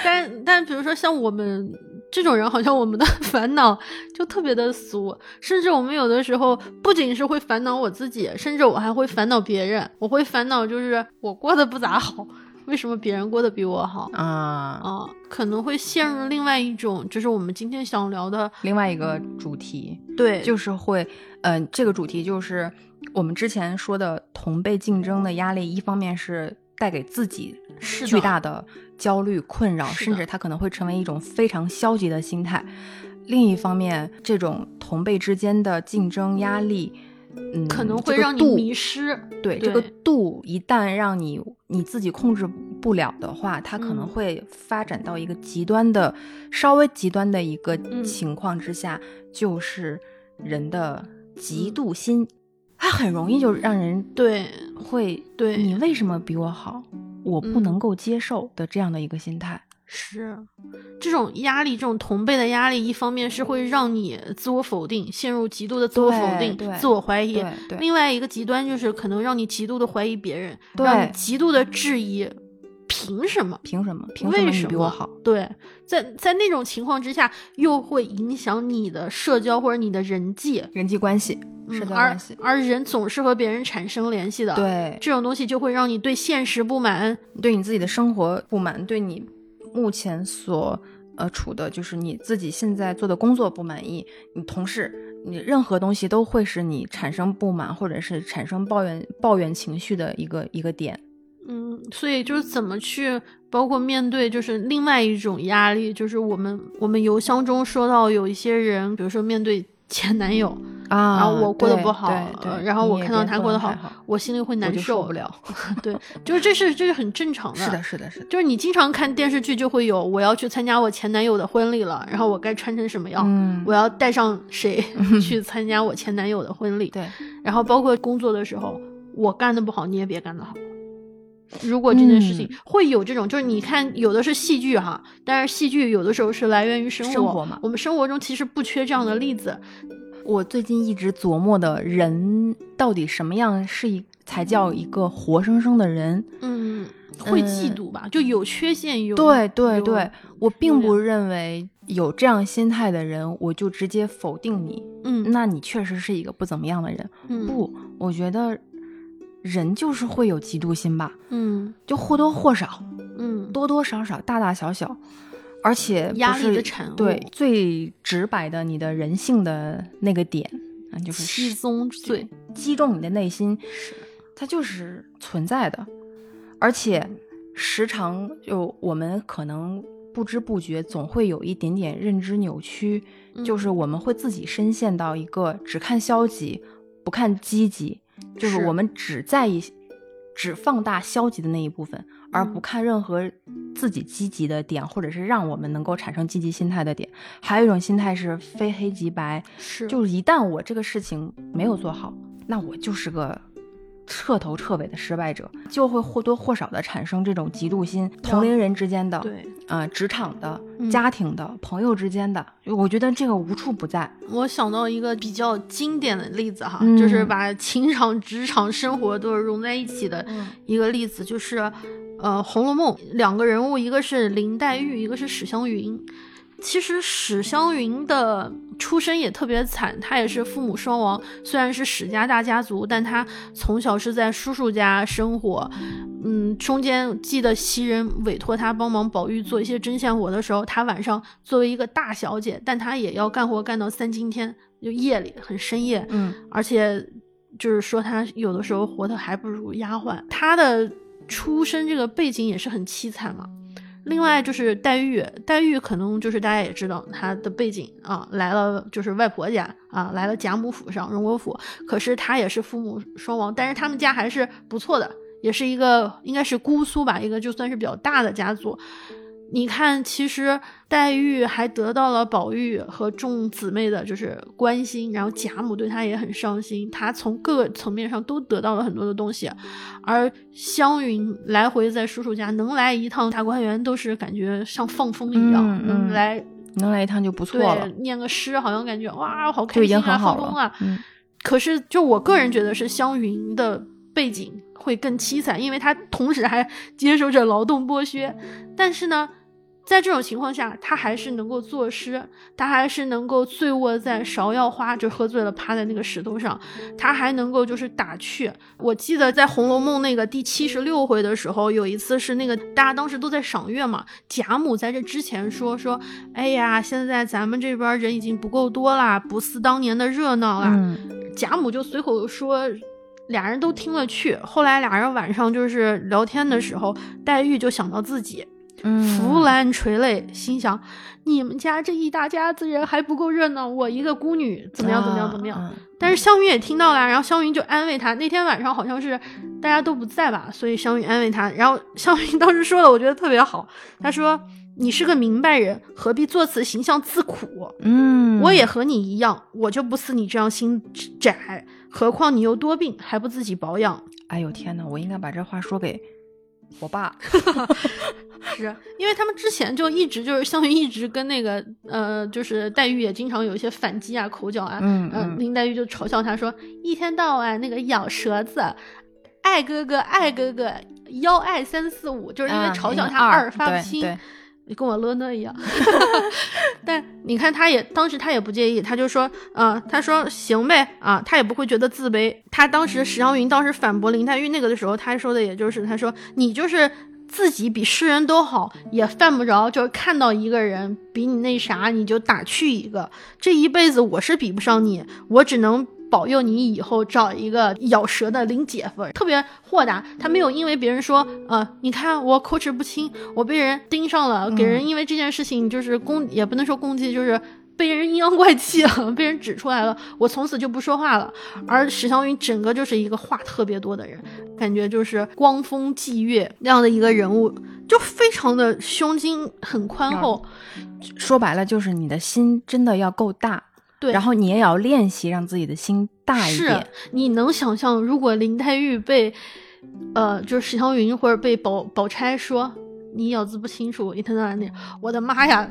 但但比如说像我们这种人，好像我们的烦恼就特别的俗，甚至我们有的时候不仅是会烦恼我自己，甚至我还会烦恼别人。我会烦恼就是我过得不咋好。为什么别人过得比我好啊？啊，可能会陷入另外一种，就是我们今天想聊的另外一个主题。对，就是会，嗯，这个主题就是我们之前说的同辈竞争的压力，一方面是带给自己巨大的焦虑困扰，甚至它可能会成为一种非常消极的心态；另一方面，这种同辈之间的竞争压力。嗯，可能会让你迷失。对这个度，一旦让你你自己控制不了的话，它可能会发展到一个极端的、稍微极端的一个情况之下，就是人的嫉妒心，它很容易就让人对会对你为什么比我好，我不能够接受的这样的一个心态。是，这种压力，这种同辈的压力，一方面是会让你自我否定，陷入极度的自我否定、自我怀疑；另外一个极端就是可能让你极度的怀疑别人，让你极度的质疑，凭什么？凭什么？凭什么你比我好？对，在在那种情况之下，又会影响你的社交或者你的人际人际关系、社交关系。而人总是和别人产生联系的，对这种东西就会让你对现实不满，对你自己的生活不满，对你。目前所呃处的，就是你自己现在做的工作不满意，你同事，你任何东西都会使你产生不满或者是产生抱怨抱怨情绪的一个一个点。嗯，所以就是怎么去，包括面对就是另外一种压力，就是我们我们邮箱中说到有一些人，比如说面对前男友啊，然后我过得不好，对，然后我看到他过得好，我心里会难受，受不了。对，就是这是这是很正常的。是的，是的，是的。就是你经常看电视剧，就会有我要去参加我前男友的婚礼了，然后我该穿成什么样？嗯，我要带上谁 去参加我前男友的婚礼？对。然后包括工作的时候，我干的不好，你也别干得好。如果这件事情会有这种，就是你看，有的是戏剧哈，但是戏剧有的时候是来源于生活嘛。我们生活中其实不缺这样的例子。我最近一直琢磨的人到底什么样是一才叫一个活生生的人？嗯，会嫉妒吧？就有缺陷有。对对对，我并不认为有这样心态的人，我就直接否定你。嗯，那你确实是一个不怎么样的人。嗯，不，我觉得。人就是会有嫉妒心吧，嗯，就或多或少，嗯，多多少少，大大小小，而且压力的产物，对，最直白的你的人性的那个点，啊，就是七宗罪，击中你的内心，它就是存在的，而且时常就我们可能不知不觉总会有一点点认知扭曲，就是我们会自己深陷到一个只看消极不看积极。就是。我们只在意、只放大消极的那一部分，而不看任何自己积极的点，或者是让我们能够产生积极心态的点。还有一种心态是非黑即白，是，就是一旦我这个事情没有做好，那我就是个。彻头彻尾的失败者，就会或多或少的产生这种嫉妒心。同龄人之间的，对，啊，职场的、家庭的、朋友之间的，我觉得这个无处不在。我想到一个比较经典的例子哈，就是把情场、职场、生活都是融在一起的一个例子，就是，呃，《红楼梦》两个人物，一个是林黛玉，一个是史湘云。其实史湘云的出身也特别惨，她也是父母双亡。虽然是史家大家族，但她从小是在叔叔家生活。嗯，中间记得袭人委托她帮忙宝玉做一些针线活的时候，她晚上作为一个大小姐，但她也要干活干到三更天，就夜里很深夜。嗯，而且就是说她有的时候活的还不如丫鬟。她的出身这个背景也是很凄惨嘛。另外就是黛玉，黛玉可能就是大家也知道她的背景啊，来了就是外婆家啊，来了贾母府上荣国府，可是她也是父母双亡，但是他们家还是不错的，也是一个应该是姑苏吧，一个就算是比较大的家族。你看，其实黛玉还得到了宝玉和众姊妹的就是关心，然后贾母对她也很上心，她从各个层面上都得到了很多的东西。而湘云来回在叔叔家能来一趟大观园，都是感觉像放风一样，能来能来一趟就不错了。念个诗，好像感觉哇，好开心啊，放风啊。可是，就我个人觉得是湘云的背景会更凄惨，因为她同时还接受着劳动剥削，但是呢。在这种情况下，他还是能够作诗，他还是能够醉卧在芍药花，就喝醉了趴在那个石头上，他还能够就是打趣。我记得在《红楼梦》那个第七十六回的时候，有一次是那个大家当时都在赏月嘛，贾母在这之前说说，哎呀，现在咱们这边人已经不够多啦，不似当年的热闹了。贾母就随口说，俩人都听了去。后来俩人晚上就是聊天的时候，黛玉就想到自己。扶栏垂泪，心想：你们家这一大家子人还不够热闹，我一个孤女怎么样？怎么样？怎么样？但是湘云也听到了，然后湘云就安慰她。那天晚上好像是大家都不在吧，所以湘云安慰她。然后湘云当时说的，我觉得特别好。她说：“你是个明白人，何必做此形象自苦？嗯，我也和你一样，我就不似你这样心窄。何况你又多病，还不自己保养？哎呦天哪！我应该把这话说给。”我爸 是因为他们之前就一直就是湘云一直跟那个呃，就是黛玉也经常有一些反击啊、口角啊。嗯嗯，林黛玉就嘲笑他说，一天到晚那个咬舌子，爱哥哥爱哥哥，幺爱三四五，就是因为嘲笑他二发不清。你跟我乐乐一样，但你看，他也当时他也不介意，他就说，啊，他说行呗，啊，他也不会觉得自卑。他当时史湘云当时反驳林黛玉那个的时候，他说的也就是，他说你就是自己比世人都好，也犯不着就是看到一个人比你那啥，你就打趣一个。这一辈子我是比不上你，我只能保佑你以后找一个咬舌的林姐夫，特别豁达。他没有因为别人说，呃，你看我口齿不清，我被人盯上了，给人因为这件事情就是攻，也不能说攻击，就是。被人阴阳怪气了，被人指出来了，我从此就不说话了。而史湘云整个就是一个话特别多的人，感觉就是光风霁月那样的一个人物，就非常的胸襟很宽厚。说白了就是你的心真的要够大，对，然后你也要练习让自己的心大一点。你能想象如果林黛玉被，呃，就是史湘云或者被宝宝钗说？你咬字不清楚，一天到晚那，我的妈呀，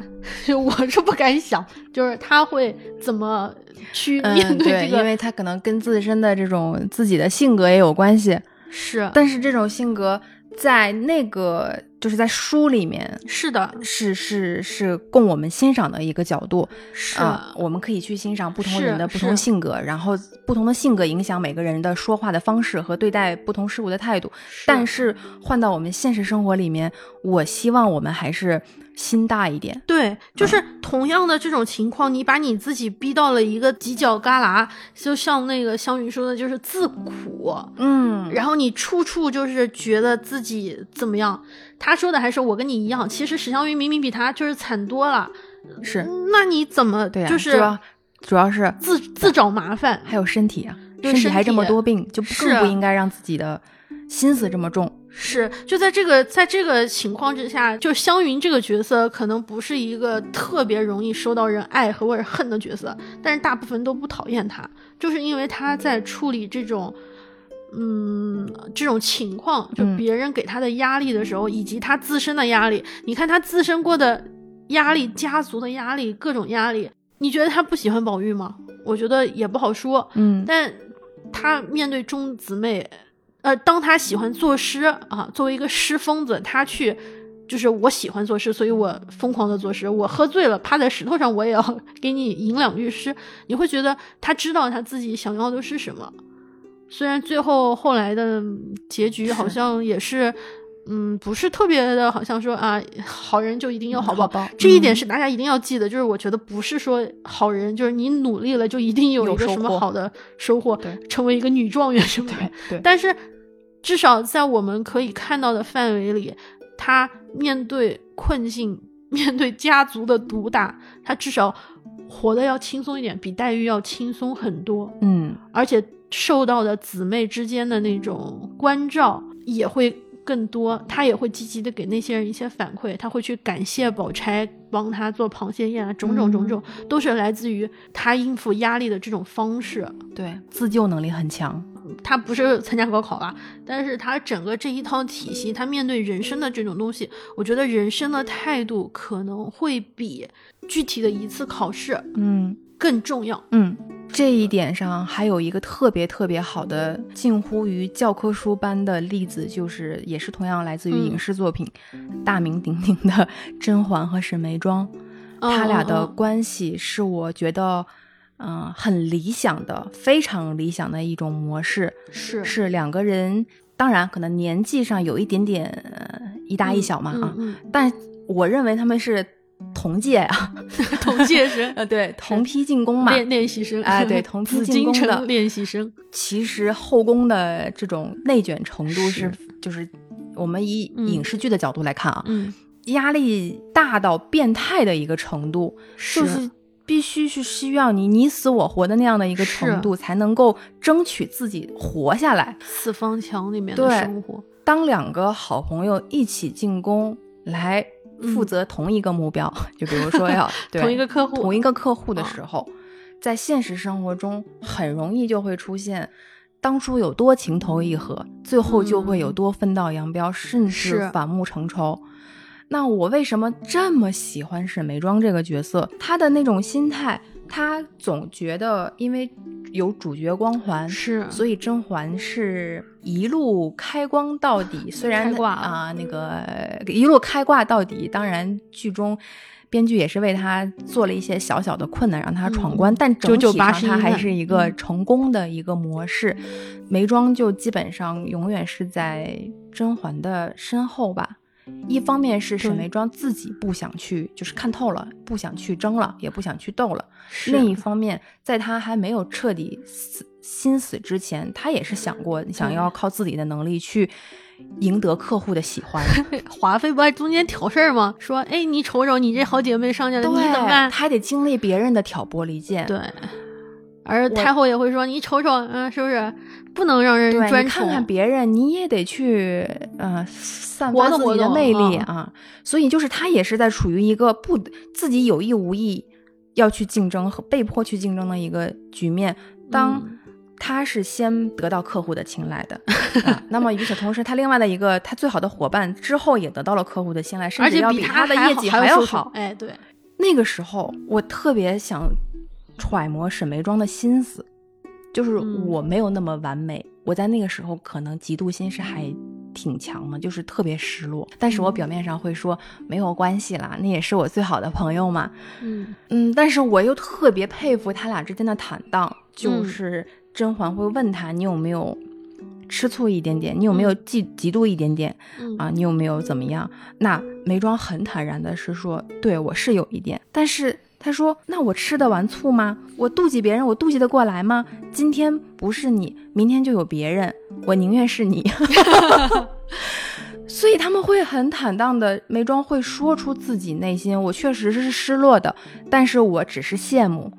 我是不敢想，就是他会怎么去面对这个，因为他可能跟自身的这种自己的性格也有关系，是，但是这种性格。在那个就是在书里面，是的，是是是供我们欣赏的一个角度，是啊，我们可以去欣赏不同人的不同性格，然后不同的性格影响每个人的说话的方式和对待不同事物的态度。但是换到我们现实生活里面，我希望我们还是。心大一点，对，就是同样的这种情况，你把你自己逼到了一个犄角旮旯，就像那个香云说的，就是自苦，嗯，然后你处处就是觉得自己怎么样。他说的还是我跟你一样，其实史湘云明明比他就是惨多了，是，那你怎么对呀就是主要主要是自自找麻烦，还有身体啊，身体还这么多病，就更不应该让自己的心思这么重。是，就在这个在这个情况之下，就湘云这个角色可能不是一个特别容易受到人爱和或者恨的角色，但是大部分都不讨厌他，就是因为他在处理这种，嗯，这种情况，就别人给他的压力的时候，以及他自身的压力。你看他自身过的压力，家族的压力，各种压力，你觉得他不喜欢宝玉吗？我觉得也不好说。嗯，但他面对众姊妹。呃，当他喜欢作诗啊，作为一个诗疯子，他去，就是我喜欢作诗，所以我疯狂的作诗。我喝醉了，趴在石头上，我也要 给你吟两句诗。你会觉得他知道他自己想要的是什么，虽然最后后来的结局好 像也是，嗯，不是特别的，好像说啊，好人就一定要好报。这一点是大家一定要记得，就是我觉得不是说好人，就是你努力了就一定有一个什么好的收获，成为一个女状元什么的。对，但是。至少在我们可以看到的范围里，他面对困境，面对家族的毒打，他至少活得要轻松一点，比黛玉要轻松很多。嗯，而且受到的姊妹之间的那种关照也会更多，他也会积极的给那些人一些反馈，他会去感谢宝钗帮他做螃蟹宴啊，种种种种，都是来自于他应付压力的这种方式。对，自救能力很强。他不是参加高考了？但是他整个这一套体系，他面对人生的这种东西，我觉得人生的态度可能会比具体的一次考试，嗯，更重要。嗯，这一点上还有一个特别特别好的，近乎于教科书般的例子，就是也是同样来自于影视作品，大名鼎鼎的甄嬛和沈眉庄，他俩的关系是我觉得。嗯，很理想的，非常理想的一种模式，是。是两个人，当然可能年纪上有一点点一大一小嘛啊，但我认为他们是同届啊，同届生，啊，对，同批进宫嘛，练练习生，哎，对，同批进宫的。练习生。其实后宫的这种内卷程度是，就是我们以影视剧的角度来看啊，嗯，压力大到变态的一个程度，就是。必须是需要你你死我活的那样的一个程度，才能够争取自己活下来。四方墙里面的生活，当两个好朋友一起进宫来负责同一个目标，就比如说要 同一个客户，同一个客户的时候，在现实生活中很容易就会出现，当初有多情投意合，最后就会有多分道扬镳，甚至反目成仇。那我为什么这么喜欢沈眉庄这个角色？她的那种心态，她总觉得因为有主角光环，是，所以甄嬛是一路开光到底。虽然啊，那个一路开挂到底，当然剧中编剧也是为他做了一些小小的困难，让他闯关，但整体上他还是一个成功的一个模式。眉庄就基本上永远是在甄嬛的身后吧。一方面是沈眉庄自己不想去，就是看透了，不想去争了，也不想去斗了；另一方面，在他还没有彻底死心死之前，他也是想过想要靠自己的能力去赢得客户的喜欢。华妃不还中间挑事儿吗？说，哎，你瞅瞅，你这好姐妹上去了，你怎么办？他还得经历别人的挑拨离间。对。而太后也会说：“你瞅瞅，嗯，是不是不能让人专宠？看看别人，你也得去，呃，散发自己的魅力啊。所以，就是他也是在处于一个不自己有意无意要去竞争和被迫去竞争的一个局面。当他是先得到客户的青睐的，那么与此同时，他另外的一个他最好的伙伴之后也得到了客户的青睐，甚至要比他的业绩还要好。哎，对，那个时候我特别想。”揣摩沈眉庄的心思，就是我没有那么完美，我在那个时候可能嫉妒心是还挺强的，就是特别失落。但是我表面上会说没有关系啦，那也是我最好的朋友嘛。嗯嗯，但是我又特别佩服他俩之间的坦荡。就是甄嬛会问他，你有没有吃醋一点点？你有没有嫉嫉妒一点点？啊，你有没有怎么样？那眉庄很坦然的是说，对我是有一点，但是。他说：“那我吃得完醋吗？我妒忌别人，我妒忌得过来吗？今天不是你，明天就有别人，我宁愿是你。所以他们会很坦荡的，眉庄会说出自己内心，我确实是失落的，但是我只是羡慕，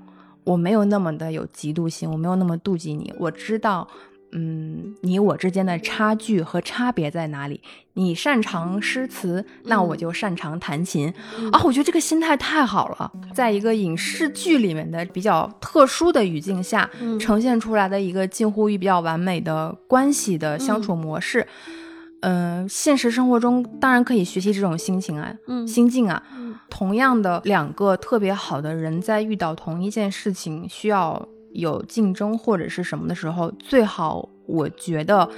我没有那么的有嫉妒心，我没有那么妒忌你，我知道。”嗯，你我之间的差距和差别在哪里？你擅长诗词，那我就擅长弹琴啊！我觉得这个心态太好了，在一个影视剧里面的比较特殊的语境下，呈现出来的一个近乎于比较完美的关系的相处模式。嗯，现实生活中当然可以学习这种心情啊，心境啊。同样的，两个特别好的人在遇到同一件事情需要。有竞争或者是什么的时候，最好我觉得，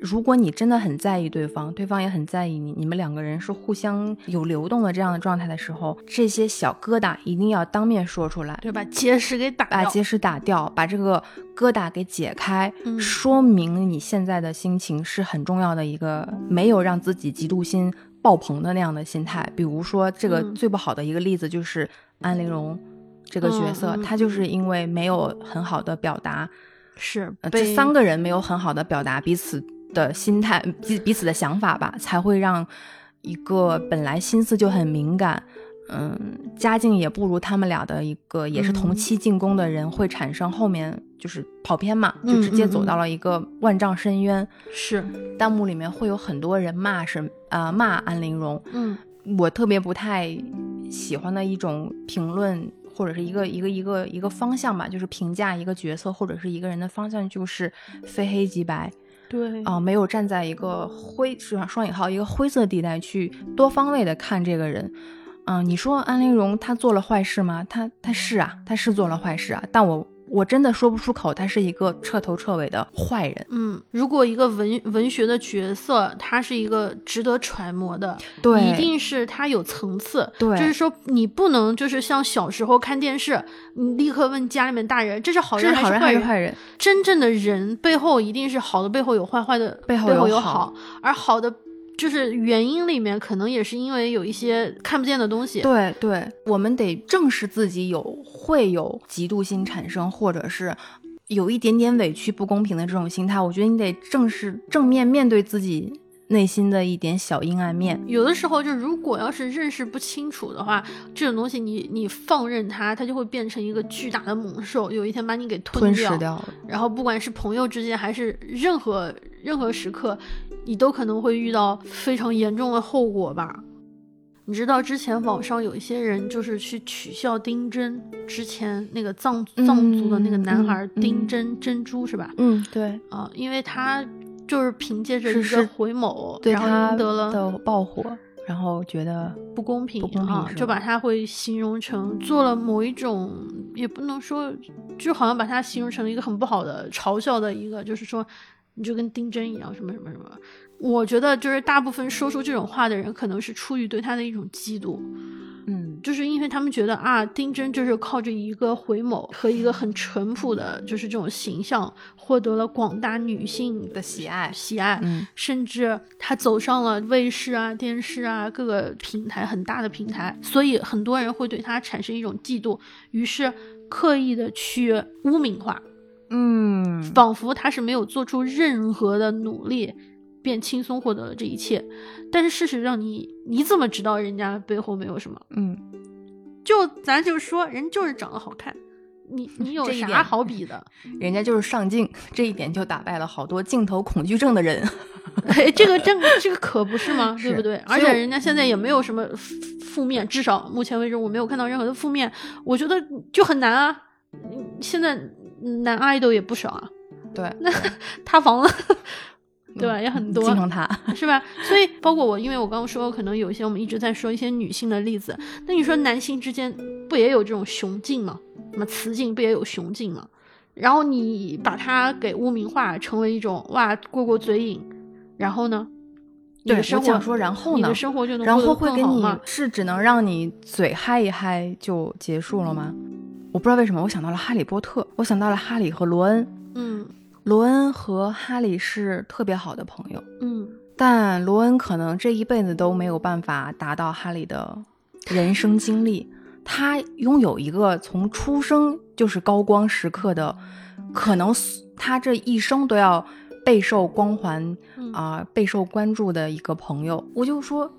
如果你真的很在意对方，对方也很在意你，你们两个人是互相有流动的这样的状态的时候，这些小疙瘩一定要当面说出来，对把结石给打，把结石打掉，把这个疙瘩给解开，说明你现在的心情是很重要的一个，没有让自己嫉妒心爆棚的那样的心态。比如说，这个最不好的一个例子就是安陵容。这个角色，他就是因为没有很好的表达，是这三个人没有很好的表达彼此的心态、彼彼此的想法吧，才会让一个本来心思就很敏感，嗯，家境也不如他们俩的一个也是同期进宫的人，会产生后面就是跑偏嘛，就直接走到了一个万丈深渊。是弹幕里面会有很多人骂是啊骂安陵容，嗯，我特别不太喜欢的一种评论。或者是一个一个一个一个方向吧，就是评价一个角色或者是一个人的方向，就是非黑即白，对啊，没有站在一个灰是吧双引号一个灰色地带去多方位的看这个人，嗯，你说安陵容她做了坏事吗？她她是啊，她是做了坏事啊，但我。我真的说不出口，他是一个彻头彻尾的坏人。嗯，如果一个文文学的角色，他是一个值得揣摩的，对，一定是他有层次。对，就是说你不能就是像小时候看电视，你立刻问家里面大人，这是好人还是坏人？真正的人背后一定是好的，背后有坏，坏的背后有好，而好的。就是原因里面，可能也是因为有一些看不见的东西。对对，我们得正视自己有会有嫉妒心产生，或者是有一点点委屈、不公平的这种心态。我觉得你得正视、正面面对自己内心的一点小阴暗面。有的时候，就如果要是认识不清楚的话，这种东西你你放任它，它就会变成一个巨大的猛兽，有一天把你给吞掉。掉然后，不管是朋友之间，还是任何任何时刻。你都可能会遇到非常严重的后果吧？你知道之前网上有一些人就是去取笑丁真，之前那个藏藏族的那个男孩丁真珍珠是吧？嗯，对啊，因为他就是凭借着一个回眸，对他得了的爆火，然后觉得不公平，不公平，就把他会形容成做了某一种，也不能说，就好像把他形容成了一个很不好的嘲笑的一个，就是说。你就跟丁真一样，什么什么什么？我觉得就是大部分说出这种话的人，可能是出于对他的一种嫉妒。嗯，就是因为他们觉得啊，丁真就是靠着一个回眸和一个很淳朴的，就是这种形象，获得了广大女性的喜爱，喜爱，嗯，甚至他走上了卫视啊、电视啊各个平台很大的平台，所以很多人会对他产生一种嫉妒，于是刻意的去污名化，嗯，仿佛他是没有做出任何的努力。便轻松获得了这一切，但是事实上，你你怎么知道人家背后没有什么？嗯，就咱就说，人就是长得好看，你 你有啥好比的？人家就是上镜，这一点就打败了好多镜头恐惧症的人。哎，这个这个这个可不是吗？对不对？而且人家现在也没有什么负面，至少目前为止我没有看到任何的负面。我觉得就很难啊，现在男爱豆也不少啊。对，那 塌房了。对吧？也很多，经常他，是吧？所以包括我，因为我刚刚说，可能有一些我们一直在说一些女性的例子。那你说男性之间不也有这种雄竞吗？那么雌竞不也有雄竞吗？然后你把它给污名化，成为一种哇过过嘴瘾，然后呢？对，我想说，然后呢？你的生活就能然后会给你是只能让你嘴嗨一嗨就结束了吗？我不知道为什么，我想到了哈利波特，我想到了哈利和罗恩，嗯。罗恩和哈利是特别好的朋友，嗯，但罗恩可能这一辈子都没有办法达到哈利的人生经历。他拥有一个从出生就是高光时刻的，可能他这一生都要备受光环啊，备受关注的一个朋友。我就说，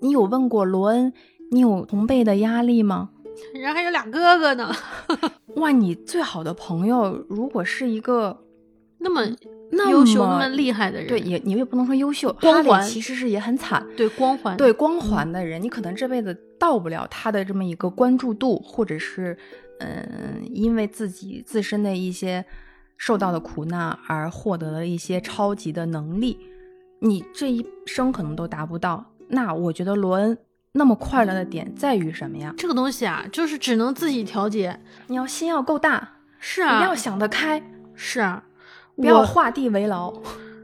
你有问过罗恩，你有同辈的压力吗？人还有俩哥哥呢。哇，你最好的朋友如果是一个。那么优秀、那么厉害的人，对，也你也不能说优秀，光环其实是也很惨。对光环，对光环的人，你可能这辈子到不了他的这么一个关注度，或者是，嗯，因为自己自身的一些受到的苦难而获得了一些超级的能力，你这一生可能都达不到。那我觉得罗恩那么快乐的点在于什么呀？这个东西啊，就是只能自己调节，你要心要够大，是啊，你要想得开，是啊。不要画地为牢，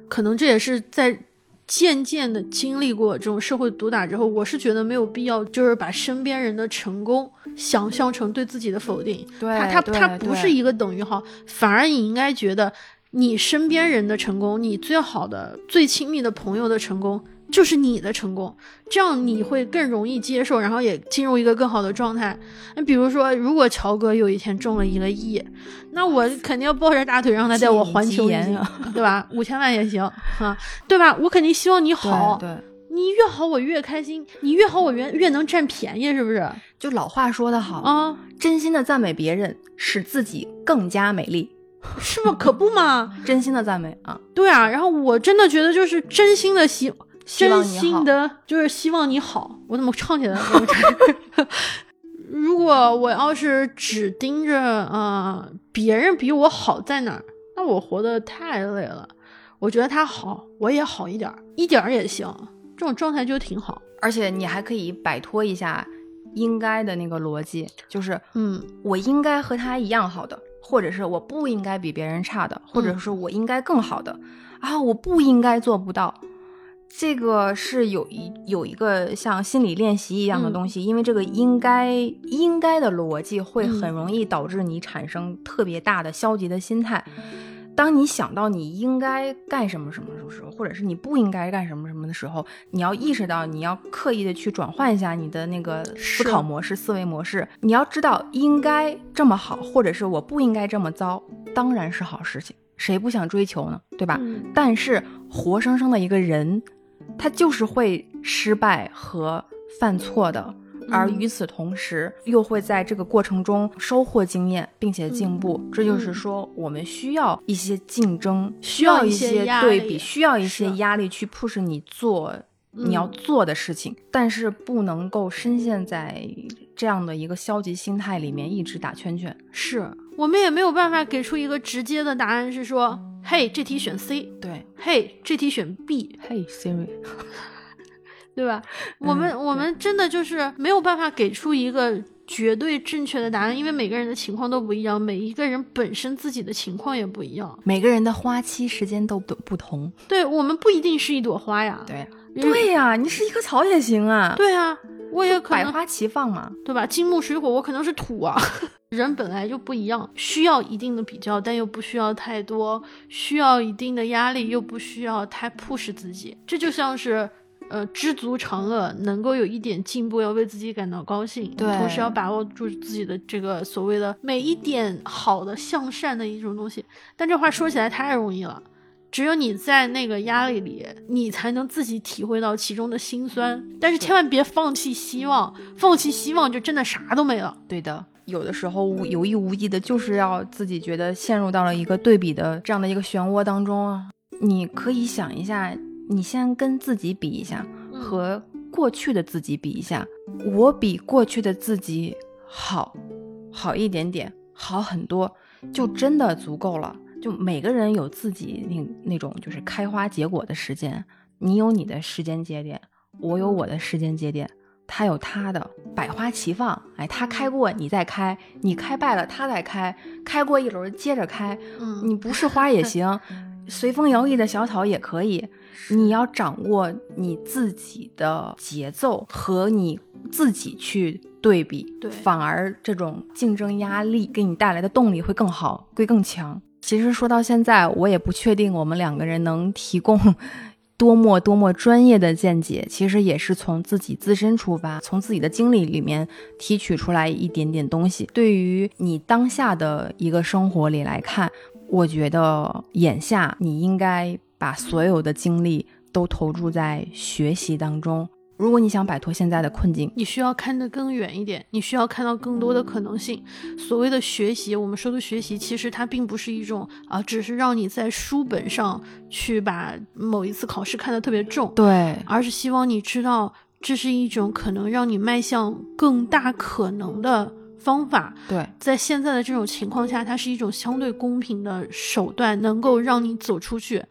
可能这也是在渐渐的经历过这种社会毒打之后，我是觉得没有必要，就是把身边人的成功想象成对自己的否定。对，他他他不是一个等于号，反而你应该觉得你身边人的成功，你最好的、最亲密的朋友的成功。就是你的成功，这样你会更容易接受，然后也进入一个更好的状态。那比如说，如果乔哥有一天中了一个亿，那我肯定要抱着大腿让他带我环球对吧？五千万也行啊，对吧？我肯定希望你好，对，你越好我越开心，你越好我越越能占便宜，是不是？就老话说得好啊，真心的赞美别人，使自己更加美丽，是吗？可不嘛，真心的赞美啊，对啊。然后我真的觉得就是真心的希。真心的，就是希望你好。我怎么唱起来了？如果我要是只盯着啊，别人比我好在哪儿，那我活得太累了。我觉得他好，我也好一点，一点儿也行。这种状态就挺好。而且你还可以摆脱一下应该的那个逻辑，就是嗯，我应该和他一样好的，或者是我不应该比别人差的，或者是我应该更好的啊，我不应该做不到。这个是有一有一个像心理练习一样的东西，因为这个应该应该的逻辑会很容易导致你产生特别大的消极的心态。当你想到你应该干什么什么什么时候，或者是你不应该干什么什么的时候，你要意识到你要刻意的去转换一下你的那个思考模式、思维模式。你要知道应该这么好，或者是我不应该这么糟，当然是好事情，谁不想追求呢？对吧？但是活生生的一个人。他就是会失败和犯错的，而与此同时，又会在这个过程中收获经验，并且进步。这就是说，我们需要一些竞争，需要一些对比，需要一些压力去 push 你做你要做的事情，但是不能够深陷在这样的一个消极心态里面，一直打圈圈。是我们也没有办法给出一个直接的答案，是说。嘿，这题选 C，对。嘿，这题选 B，嘿，Siri，对吧？我们我们真的就是没有办法给出一个绝对正确的答案，因为每个人的情况都不一样，每一个人本身自己的情况也不一样，每个人的花期时间都不不同。对我们不一定是一朵花呀，对对呀，你是一棵草也行啊，对啊。我也可能百花齐放嘛，对吧？金木水火，我可能是土啊。人本来就不一样，需要一定的比较，但又不需要太多；需要一定的压力，又不需要太 push 自己。这就像是，呃，知足常乐，能够有一点进步，要为自己感到高兴，对，同时要把握住自己的这个所谓的每一点好的向善的一种东西。但这话说起来太容易了。只有你在那个压力里，你才能自己体会到其中的辛酸。但是千万别放弃希望，放弃希望就真的啥都没了。对的，有的时候有意无意的，就是要自己觉得陷入到了一个对比的这样的一个漩涡当中啊。你可以想一下，你先跟自己比一下，和过去的自己比一下。我比过去的自己好，好一点点，好很多，就真的足够了。就每个人有自己那那种就是开花结果的时间，你有你的时间节点，我有我的时间节点，他有他的百花齐放。哎，他开过你再开，你开败了他再开，开过一轮接着开。嗯，你不是花也行，随风摇曳的小草也可以。你要掌握你自己的节奏和你自己去对比，对，反而这种竞争压力给你带来的动力会更好，会更强。其实说到现在，我也不确定我们两个人能提供 多么多么专业的见解。其实也是从自己自身出发，从自己的经历里面提取出来一点点东西。对于你当下的一个生活里来看，我觉得眼下你应该把所有的精力都投注在学习当中。如果你想摆脱现在的困境，你需要看得更远一点，你需要看到更多的可能性。所谓的学习，我们说的学习，其实它并不是一种啊，只是让你在书本上去把某一次考试看得特别重，对，而是希望你知道这是一种可能让你迈向更大可能的方法。对，在现在的这种情况下，它是一种相对公平的手段，能够让你走出去。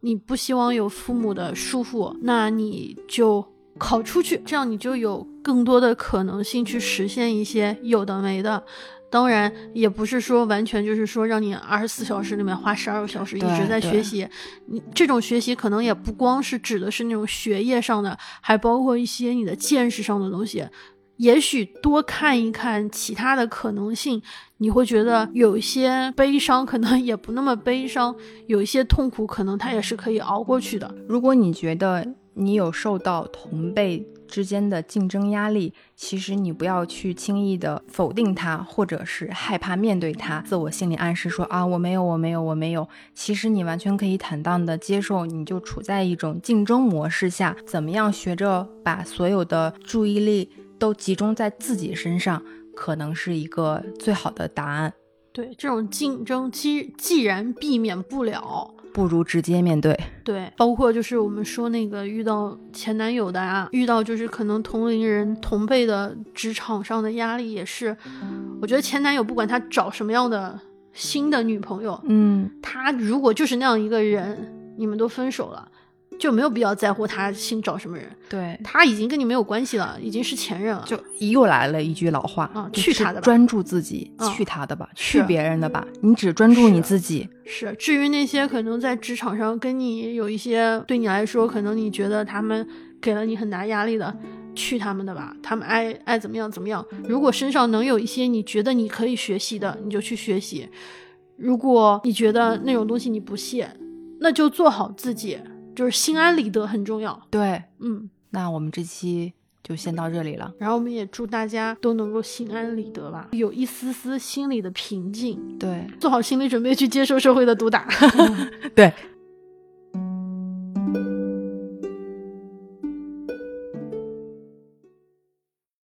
你不希望有父母的束缚，那你就。考出去，这样你就有更多的可能性去实现一些有的没的。当然，也不是说完全就是说让你二十四小时里面花十二个小时一直在学习。你这种学习可能也不光是指的是那种学业上的，还包括一些你的见识上的东西。也许多看一看其他的可能性，你会觉得有一些悲伤可能也不那么悲伤，有一些痛苦可能它也是可以熬过去的。如果你觉得，你有受到同辈之间的竞争压力，其实你不要去轻易的否定它，或者是害怕面对它，自我心理暗示说啊我没有我没有我没有。其实你完全可以坦荡的接受，你就处在一种竞争模式下，怎么样学着把所有的注意力都集中在自己身上，可能是一个最好的答案。对这种竞争，既既然避免不了。不如直接面对。对，包括就是我们说那个遇到前男友的啊，遇到就是可能同龄人同辈的职场上的压力也是。我觉得前男友不管他找什么样的新的女朋友，嗯，他如果就是那样一个人，你们都分手了。就没有必要在乎他新找什么人，对。他已经跟你没有关系了，已经是前任了。就又来了一句老话啊，去他的吧，专注自己，去他的吧，去别人的吧，你只专注你自己。是，至于那些可能在职场上跟你有一些对你来说，可能你觉得他们给了你很大压力的，去他们的吧，他们爱爱怎么样怎么样。如果身上能有一些你觉得你可以学习的，你就去学习；如果你觉得那种东西你不屑，那就做好自己。就是心安理得很重要，对，嗯，那我们这期就先到这里了。然后我们也祝大家都能够心安理得吧，有一丝丝心里的平静。对，做好心理准备去接受社会的毒打。对，